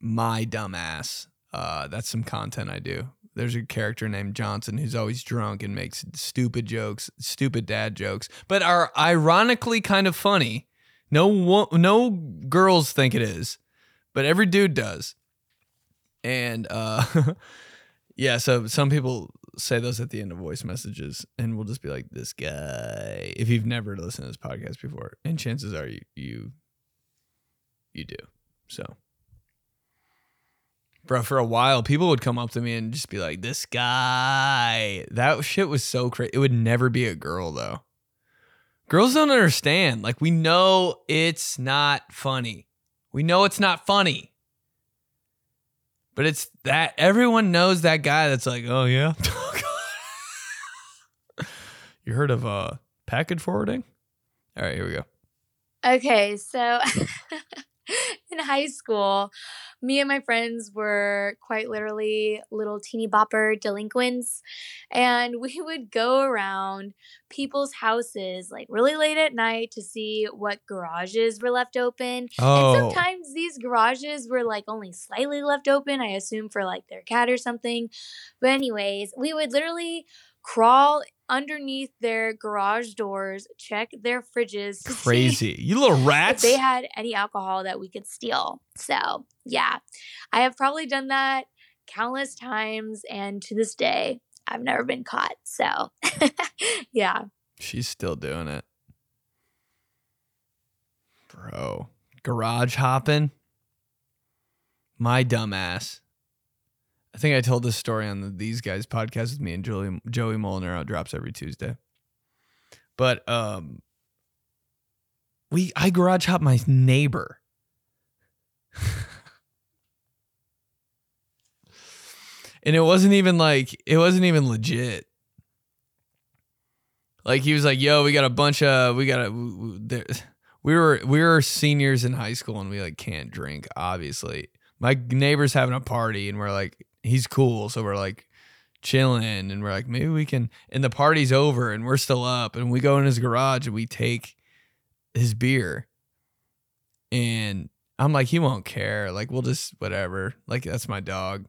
my dumbass, uh, that's some content I do. There's a character named Johnson who's always drunk and makes stupid jokes, stupid dad jokes, but are ironically kind of funny. No wo- no girls think it is, but every dude does. And uh yeah, so some people say those at the end of voice messages and we'll just be like this guy if you've never listened to this podcast before, and chances are you you you do. So Bro, for a while, people would come up to me and just be like, "This guy." That shit was so crazy. It would never be a girl though. Girls don't understand. Like we know it's not funny. We know it's not funny. But it's that everyone knows that guy that's like, "Oh yeah." you heard of uh package forwarding? All right, here we go. Okay, so in high school, me and my friends were quite literally little teeny bopper delinquents. And we would go around people's houses like really late at night to see what garages were left open. Oh. And sometimes these garages were like only slightly left open, I assume for like their cat or something. But, anyways, we would literally crawl underneath their garage doors, check their fridges Crazy. You little if rats. they had any alcohol that we could steal. So, yeah, I have probably done that countless times, and to this day, I've never been caught. So, yeah. She's still doing it. Bro. Garage hopping. My dumbass. I think I told this story on the These Guys podcast with me and Joey, Joey Molnar. It drops every Tuesday. But um we I garage hop my neighbor. and it wasn't even like it wasn't even legit. Like he was like, "Yo, we got a bunch of we got a w- w- there, we were we were seniors in high school and we like can't drink. Obviously, my neighbor's having a party and we're like, he's cool, so we're like chilling and we're like, maybe we can. And the party's over and we're still up and we go in his garage and we take his beer. And I'm like, he won't care. Like, we'll just whatever. Like, that's my dog.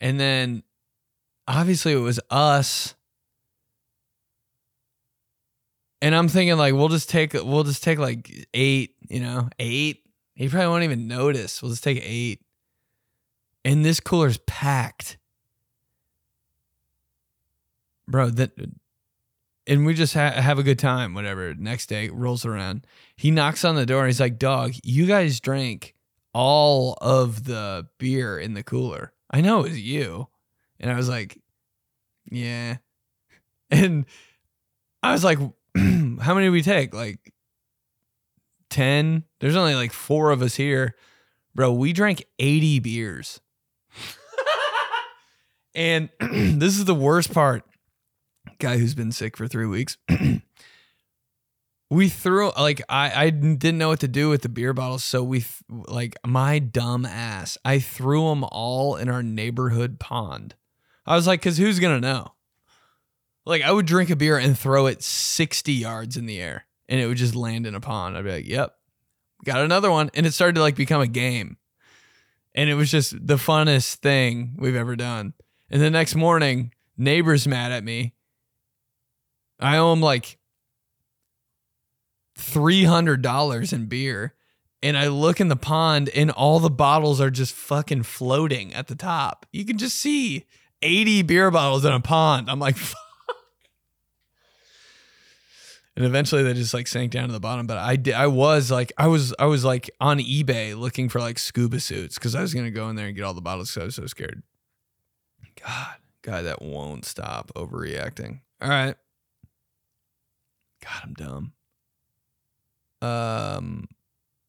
And then obviously it was us. And I'm thinking like we'll just take we'll just take like eight, you know, eight. He probably won't even notice. We'll just take eight. And this cooler's packed. Bro, that and we just ha- have a good time whatever. Next day rolls around. He knocks on the door and he's like dog you guys drank all of the beer in the cooler. I know it was you. And i was like yeah. And i was like how many did we take? Like 10 there's only like four of us here. Bro we drank 80 beers and this is the worst part guy who's been sick for three weeks. we threw like I I didn't know what to do with the beer bottles, so we th- like my dumb ass. I threw them all in our neighborhood pond. I was like, because who's gonna know? Like I would drink a beer and throw it sixty yards in the air, and it would just land in a pond. I'd be like, "Yep, got another one," and it started to like become a game, and it was just the funnest thing we've ever done. And the next morning, neighbors mad at me I owe him like $300 in beer. And I look in the pond and all the bottles are just fucking floating at the top. You can just see 80 beer bottles in a pond. I'm like, fuck. And eventually they just like sank down to the bottom. But I did, I was like, I was, I was like on eBay looking for like scuba suits because I was to go in there and get all the bottles because I was so scared. God, guy that won't stop overreacting. All right. God, I'm dumb. Um,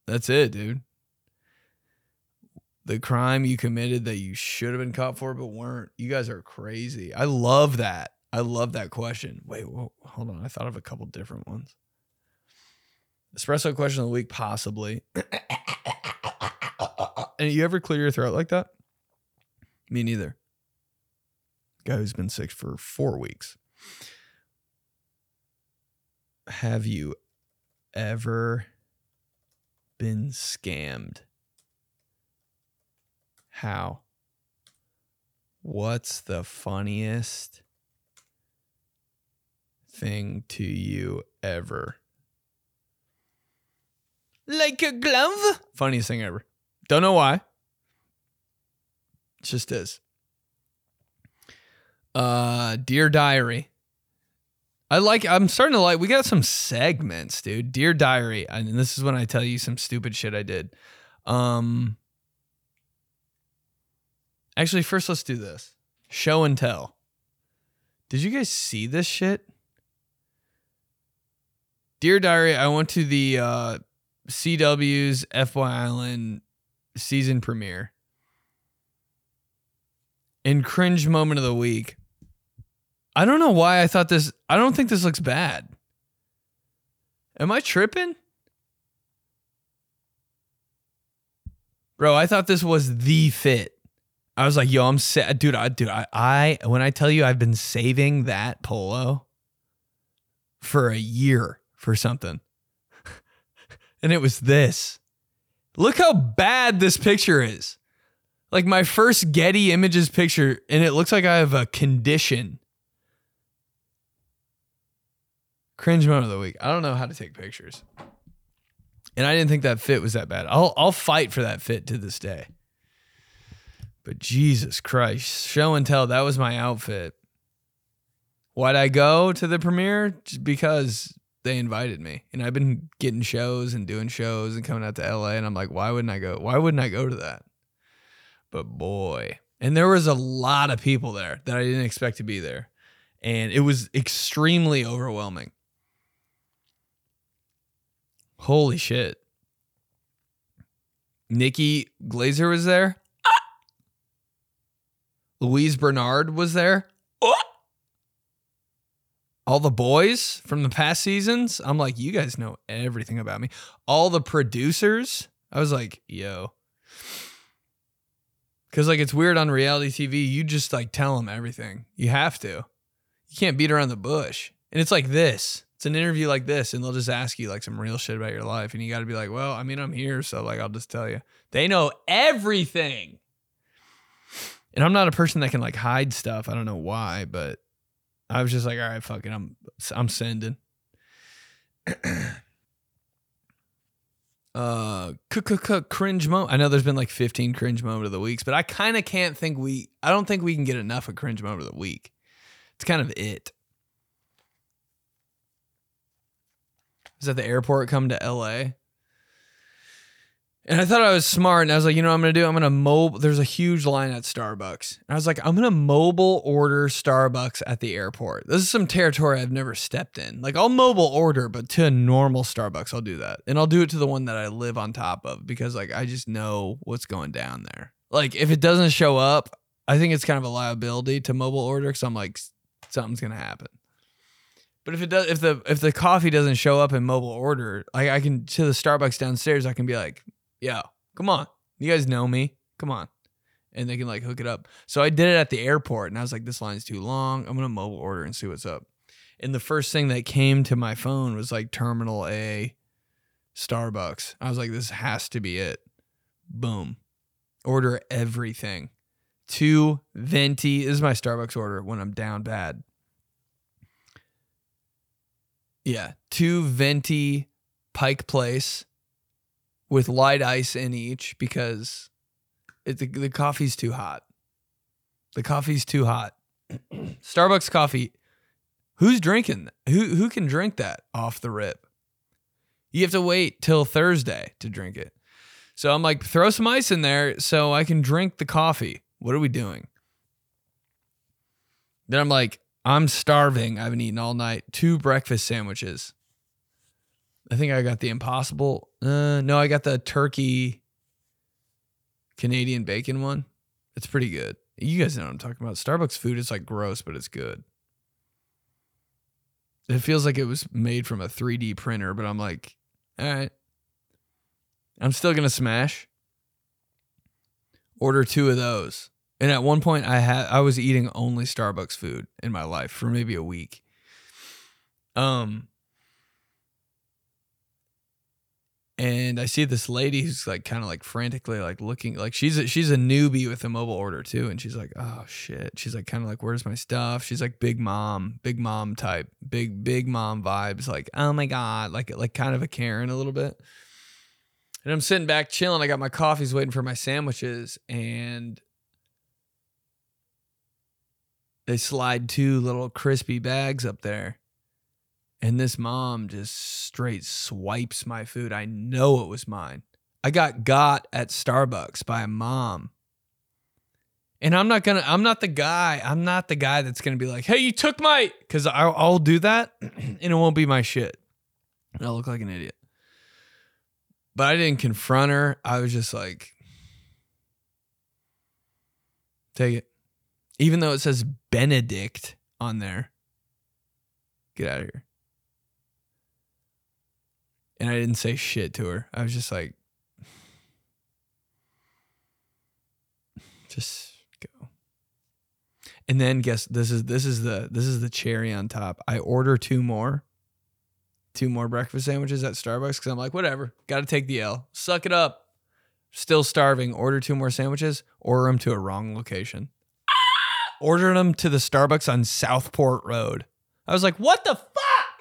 that's it, dude. The crime you committed that you should have been caught for but weren't. You guys are crazy. I love that. I love that question. Wait, whoa, hold on. I thought of a couple different ones. Espresso question of the week, possibly. and you ever clear your throat like that? Me neither. Guy who's been sick for four weeks have you ever been scammed? How? What's the funniest thing to you ever? Like a glove? Funniest thing ever. Don't know why. It just is. Uh Dear Diary. I like. I'm starting to like. We got some segments, dude. Dear Diary, and this is when I tell you some stupid shit I did. Um. Actually, first let's do this. Show and tell. Did you guys see this shit? Dear Diary, I went to the uh, CW's FBoy Island season premiere. In cringe moment of the week, I don't know why I thought this. I don't think this looks bad. Am I tripping? Bro, I thought this was the fit. I was like, yo, I'm sad. Dude, I dude, I, I when I tell you I've been saving that polo for a year for something. and it was this. Look how bad this picture is. Like my first Getty Images picture, and it looks like I have a condition Cringe moment of the week. I don't know how to take pictures. And I didn't think that fit was that bad. I'll I'll fight for that fit to this day. But Jesus Christ, show and tell, that was my outfit. Why'd I go to the premiere? Because they invited me. And I've been getting shows and doing shows and coming out to LA. And I'm like, why wouldn't I go? Why wouldn't I go to that? But boy. And there was a lot of people there that I didn't expect to be there. And it was extremely overwhelming. Holy shit. Nikki Glazer was there. Ah! Louise Bernard was there. Ah! All the boys from the past seasons. I'm like, you guys know everything about me. All the producers. I was like, yo. Cause like it's weird on reality TV. You just like tell them everything. You have to. You can't beat around the bush. And it's like this. It's an interview like this, and they'll just ask you like some real shit about your life, and you got to be like, "Well, I mean, I'm here, so like, I'll just tell you." They know everything, and I'm not a person that can like hide stuff. I don't know why, but I was just like, "All right, fuck it, I'm I'm sending." uh cringe moment. I know there's been like 15 cringe moment of the weeks, but I kind of can't think we I don't think we can get enough of cringe moment of the week. It's kind of it. Is I was at the airport coming to LA. And I thought I was smart, and I was like, you know what I'm gonna do? I'm gonna mobile. There's a huge line at Starbucks. And I was like, I'm gonna mobile order Starbucks at the airport. This is some territory I've never stepped in. Like, I'll mobile order, but to a normal Starbucks, I'll do that, and I'll do it to the one that I live on top of because, like, I just know what's going down there. Like, if it doesn't show up, I think it's kind of a liability to mobile order because I'm like, something's gonna happen. But if it does, if the if the coffee doesn't show up in mobile order, like I can to the Starbucks downstairs, I can be like, "Yo, come on, you guys know me, come on," and they can like hook it up. So I did it at the airport, and I was like, "This line's too long. I'm gonna mobile order and see what's up." And the first thing that came to my phone was like Terminal A, Starbucks. I was like, "This has to be it." Boom, order everything. Two venti this is my Starbucks order when I'm down bad. Yeah, two venti Pike Place with light ice in each because it, the, the coffee's too hot. The coffee's too hot. Starbucks coffee. Who's drinking? Who who can drink that off the rip? You have to wait till Thursday to drink it. So I'm like, throw some ice in there so I can drink the coffee. What are we doing? Then I'm like, I'm starving. I haven't eaten all night. Two breakfast sandwiches. I think I got the impossible. Uh, no, I got the turkey Canadian bacon one. It's pretty good. You guys know what I'm talking about. Starbucks food is like gross, but it's good. It feels like it was made from a 3D printer, but I'm like, all right. I'm still gonna smash. Order two of those. And at one point I had I was eating only Starbucks food in my life for maybe a week. Um and I see this lady who's like kind of like frantically like looking like she's a, she's a newbie with a mobile order too and she's like oh shit. She's like kind of like where's my stuff? She's like big mom big mom type big big mom vibes like oh my god like like kind of a Karen a little bit. And I'm sitting back chilling I got my coffees waiting for my sandwiches and they slide two little crispy bags up there and this mom just straight swipes my food. I know it was mine. I got got at Starbucks by a mom. And I'm not gonna, I'm not the guy, I'm not the guy that's gonna be like, hey, you took my, because I'll, I'll do that and it won't be my shit. And I'll look like an idiot. But I didn't confront her. I was just like, take it. Even though it says Benedict on there, get out of here. And I didn't say shit to her. I was just like, just go. And then guess this is this is the this is the cherry on top. I order two more, two more breakfast sandwiches at Starbucks because I'm like, whatever, got to take the L, suck it up. Still starving. Order two more sandwiches. Order them to a wrong location. Ordered them to the Starbucks on Southport Road. I was like, what the fuck?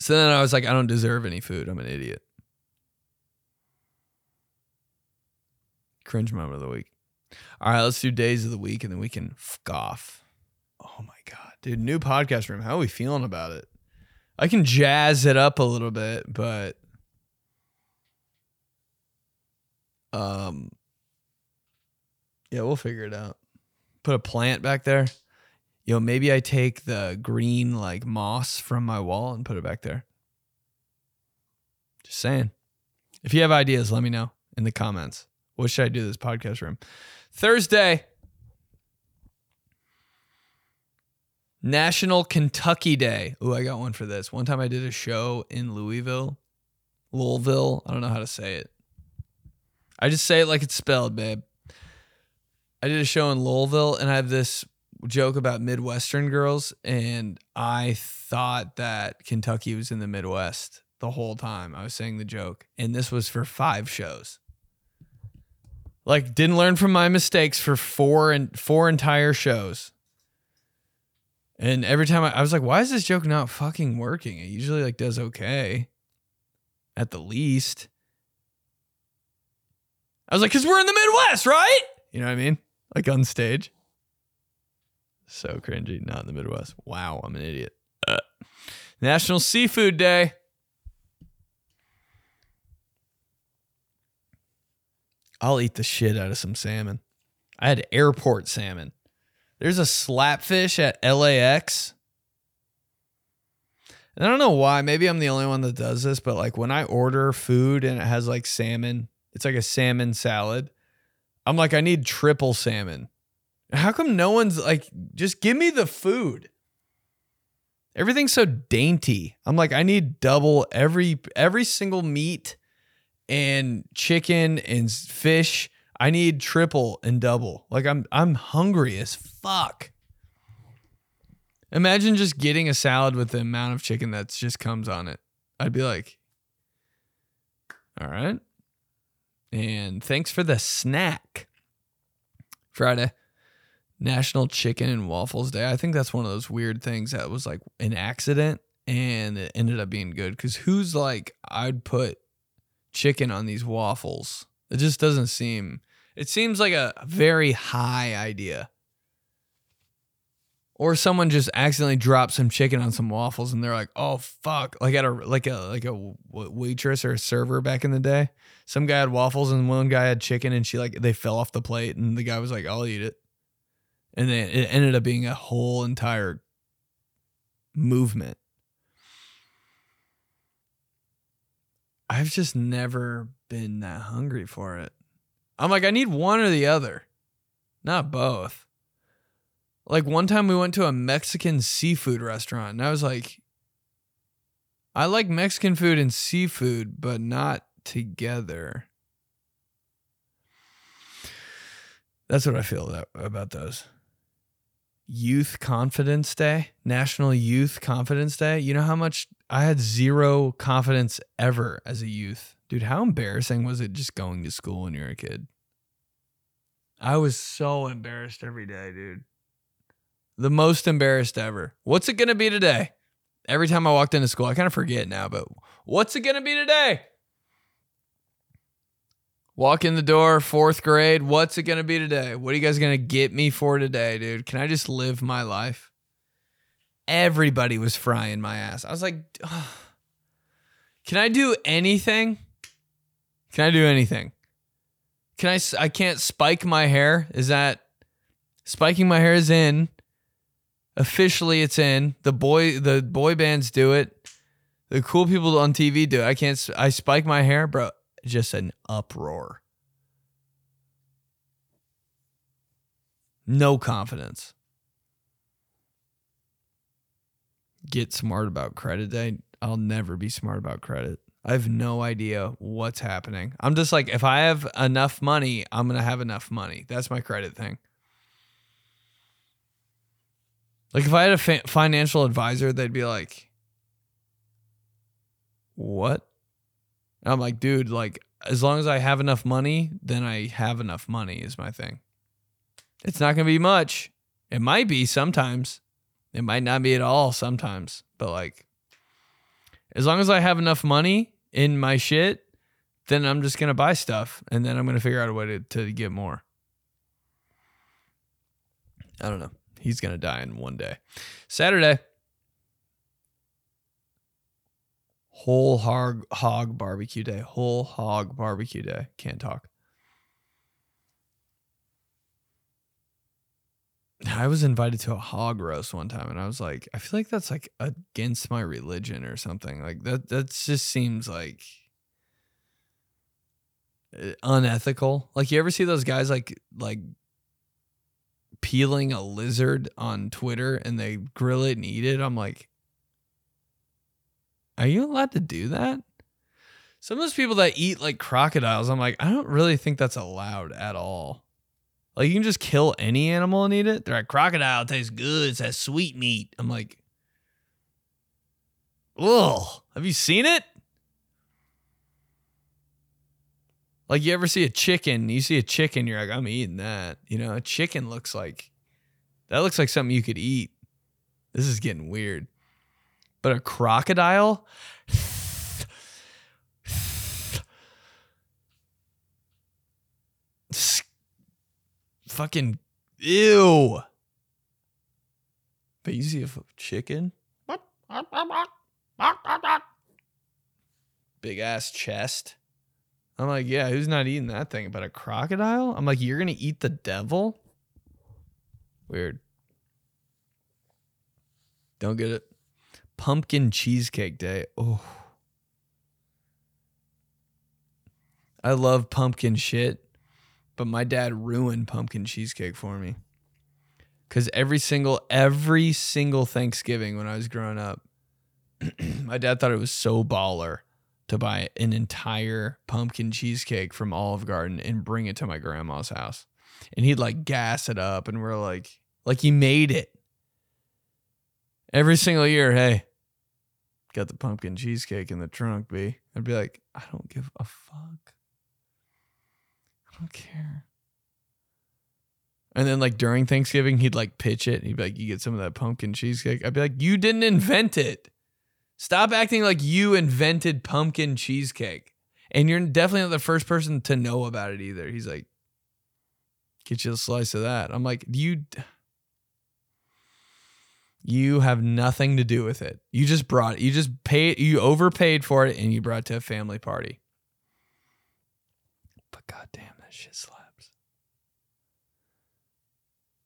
So then I was like, I don't deserve any food. I'm an idiot. Cringe moment of the week. All right, let's do days of the week and then we can fuck off. Oh my God. Dude, new podcast room. How are we feeling about it? I can jazz it up a little bit, but um yeah, we'll figure it out. Put a plant back there. Yo, maybe I take the green like moss from my wall and put it back there. Just saying. If you have ideas, let me know in the comments. What should I do this podcast room? Thursday. National Kentucky Day. Ooh, I got one for this. One time I did a show in Louisville, Louisville. I don't know how to say it. I just say it like it's spelled, babe. I did a show in Louisville and I have this joke about Midwestern girls, and I thought that Kentucky was in the Midwest the whole time. I was saying the joke, and this was for five shows. Like, didn't learn from my mistakes for four and four entire shows. And every time I, I was like, why is this joke not fucking working? It usually like does okay. At the least. I was like, because we're in the Midwest, right? You know what I mean? Like on stage. So cringy. Not in the Midwest. Wow, I'm an idiot. Uh. National Seafood Day. I'll eat the shit out of some salmon. I had airport salmon. There's a slapfish at LAX. And I don't know why. Maybe I'm the only one that does this, but like when I order food and it has like salmon, it's like a salmon salad. I'm like, I need triple salmon. How come no one's like, just give me the food? Everything's so dainty. I'm like, I need double every every single meat and chicken and fish. I need triple and double. Like I'm I'm hungry as fuck. Imagine just getting a salad with the amount of chicken that just comes on it. I'd be like, all right. And thanks for the snack. Friday, National Chicken and Waffles Day. I think that's one of those weird things that was like an accident and it ended up being good. Cause who's like, I'd put chicken on these waffles? It just doesn't seem, it seems like a very high idea. Or someone just accidentally dropped some chicken on some waffles and they're like, "Oh fuck!" Like at a like a like a waitress or a server back in the day. Some guy had waffles and one guy had chicken and she like they fell off the plate and the guy was like, "I'll eat it," and then it ended up being a whole entire movement. I've just never been that hungry for it. I'm like, I need one or the other, not both. Like one time we went to a Mexican seafood restaurant and I was like, I like Mexican food and seafood, but not together. That's what I feel about those. Youth Confidence Day, National Youth Confidence Day. You know how much I had zero confidence ever as a youth. Dude, how embarrassing was it just going to school when you were a kid? I was so embarrassed every day, dude. The most embarrassed ever. What's it going to be today? Every time I walked into school, I kind of forget now, but what's it going to be today? Walk in the door, fourth grade. What's it going to be today? What are you guys going to get me for today, dude? Can I just live my life? Everybody was frying my ass. I was like, oh, can I do anything? Can I do anything? Can I? I can't spike my hair. Is that spiking my hair is in? Officially, it's in. The boy, the boy bands do it. The cool people on TV do it. I can't. I spike my hair, bro. Just an uproar. No confidence. Get smart about credit day. I'll never be smart about credit. I have no idea what's happening. I'm just like, if I have enough money, I'm going to have enough money. That's my credit thing. Like if I had a fa- financial advisor, they'd be like, "What?" And I'm like, "Dude, like as long as I have enough money, then I have enough money is my thing. It's not going to be much. It might be sometimes. It might not be at all sometimes, but like as long as I have enough money in my shit, then I'm just going to buy stuff and then I'm going to figure out a way to, to get more. I don't know. He's going to die in one day. Saturday. Whole hog, hog barbecue day. Whole hog barbecue day. Can't talk. I was invited to a hog roast one time and I was like, I feel like that's like against my religion or something. Like that that just seems like uh, unethical. Like you ever see those guys like like peeling a lizard on Twitter and they grill it and eat it, I'm like, are you allowed to do that? Some of those people that eat like crocodiles, I'm like, I don't really think that's allowed at all. Like you can just kill any animal and eat it. They're like crocodile tastes good. It's that sweet meat. I'm like, ugh. Have you seen it? Like you ever see a chicken? You see a chicken, you're like, I'm eating that. You know, a chicken looks like that looks like something you could eat. This is getting weird. But a crocodile? Fucking ew. But you see a chicken? Big ass chest. I'm like, yeah, who's not eating that thing? But a crocodile? I'm like, you're gonna eat the devil? Weird. Don't get it. Pumpkin cheesecake day. Oh. I love pumpkin shit, but my dad ruined pumpkin cheesecake for me. Cause every single every single Thanksgiving when I was growing up, my dad thought it was so baller to buy an entire pumpkin cheesecake from Olive Garden and bring it to my grandma's house. And he'd like gas it up and we're like like he made it. Every single year, hey, got the pumpkin cheesecake in the trunk, B. I'd be like, I don't give a fuck. I don't care. And then like during Thanksgiving, he'd like pitch it. He'd be like, You get some of that pumpkin cheesecake. I'd be like, You didn't invent it. Stop acting like you invented pumpkin cheesecake. And you're definitely not the first person to know about it either. He's like, Get you a slice of that. I'm like, You you have nothing to do with it. You just brought. You just paid you overpaid for it and you brought it to a family party. But goddamn, that shit slaps.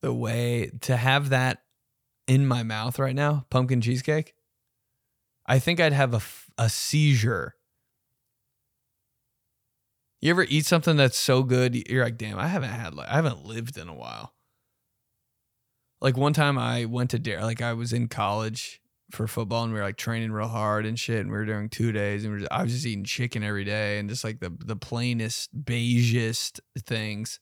The way to have that in my mouth right now, pumpkin cheesecake, I think I'd have a, a seizure. You ever eat something that's so good, you're like, damn, I haven't had I haven't lived in a while. Like one time I went to dare like I was in college for football and we were like training real hard and shit and we were doing two days and we were just, I was just eating chicken every day and just like the the plainest beigest things.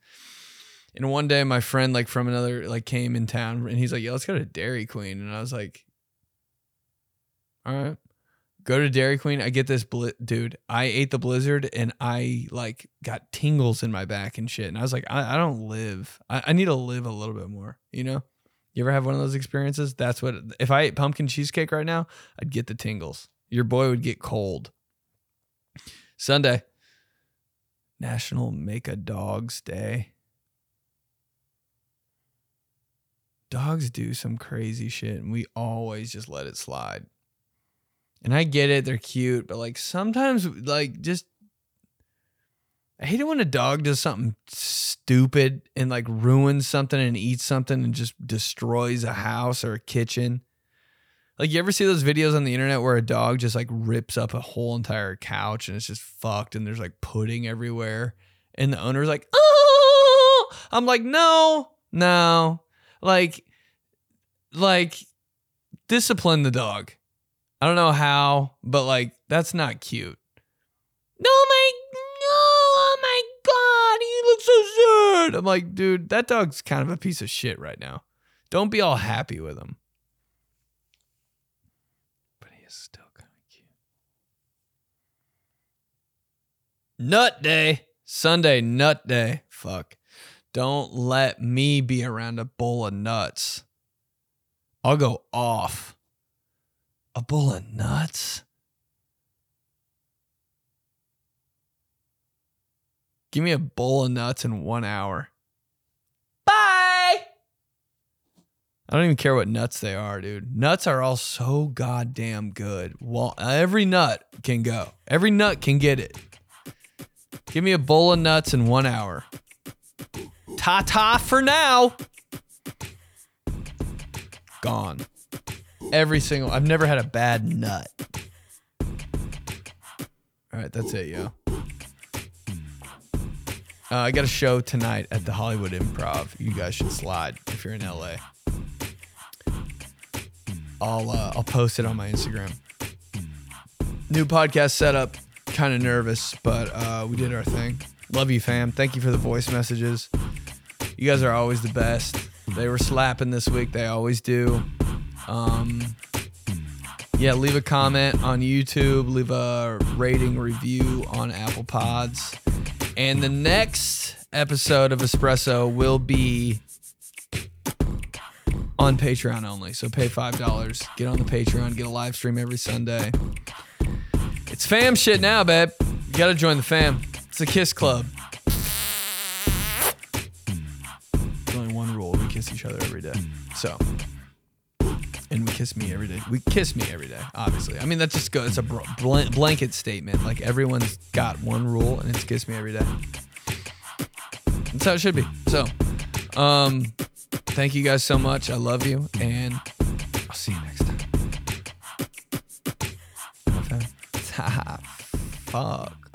And one day my friend like from another like came in town and he's like, "Yeah, let's go to Dairy Queen." And I was like, "All right." Go to Dairy Queen. I get this dude. I ate the blizzard and I like got tingles in my back and shit. And I was like, I, I don't live. I, I need to live a little bit more. You know? You ever have one of those experiences? That's what. If I ate pumpkin cheesecake right now, I'd get the tingles. Your boy would get cold. Sunday, National Make a Dogs Day. Dogs do some crazy shit, and we always just let it slide. And I get it, they're cute, but like sometimes, like just I hate it when a dog does something stupid and like ruins something and eats something and just destroys a house or a kitchen. Like you ever see those videos on the internet where a dog just like rips up a whole entire couch and it's just fucked and there's like pudding everywhere and the owner's like, "Oh!" I'm like, "No. No. Like like discipline the dog." I don't know how, but like that's not cute. No, my no, oh my god, he looks sad. I'm like, dude, that dog's kind of a piece of shit right now. Don't be all happy with him. But he is still kind of cute. Nut day. Sunday, nut day. Fuck. Don't let me be around a bowl of nuts. I'll go off. A bowl of nuts? Give me a bowl of nuts in one hour. Bye. I don't even care what nuts they are, dude. Nuts are all so goddamn good. Well, every nut can go. Every nut can get it. Give me a bowl of nuts in one hour. Ta ta for now. Gone. Every single. I've never had a bad nut. All right, that's it, yo. Uh, I got a show tonight at the Hollywood Improv. You guys should slide if you're in LA. I'll uh, I'll post it on my Instagram. New podcast setup. Kind of nervous, but uh, we did our thing. Love you, fam. Thank you for the voice messages. You guys are always the best. They were slapping this week. They always do. Um, yeah, leave a comment on YouTube. Leave a rating review on Apple Pods. And the next episode of Espresso will be on Patreon only. So pay $5. Get on the Patreon. Get a live stream every Sunday. It's fam shit now, babe. You got to join the fam. It's the Kiss Club. There's only one rule we kiss each other every day. So. And we kiss me every day. We kiss me every day, obviously. I mean, that's just good. It's a br- blan- blanket statement. Like everyone's got one rule, and it's kiss me every day. That's how it should be. So, um, thank you guys so much. I love you, and I'll see you next time. Fuck.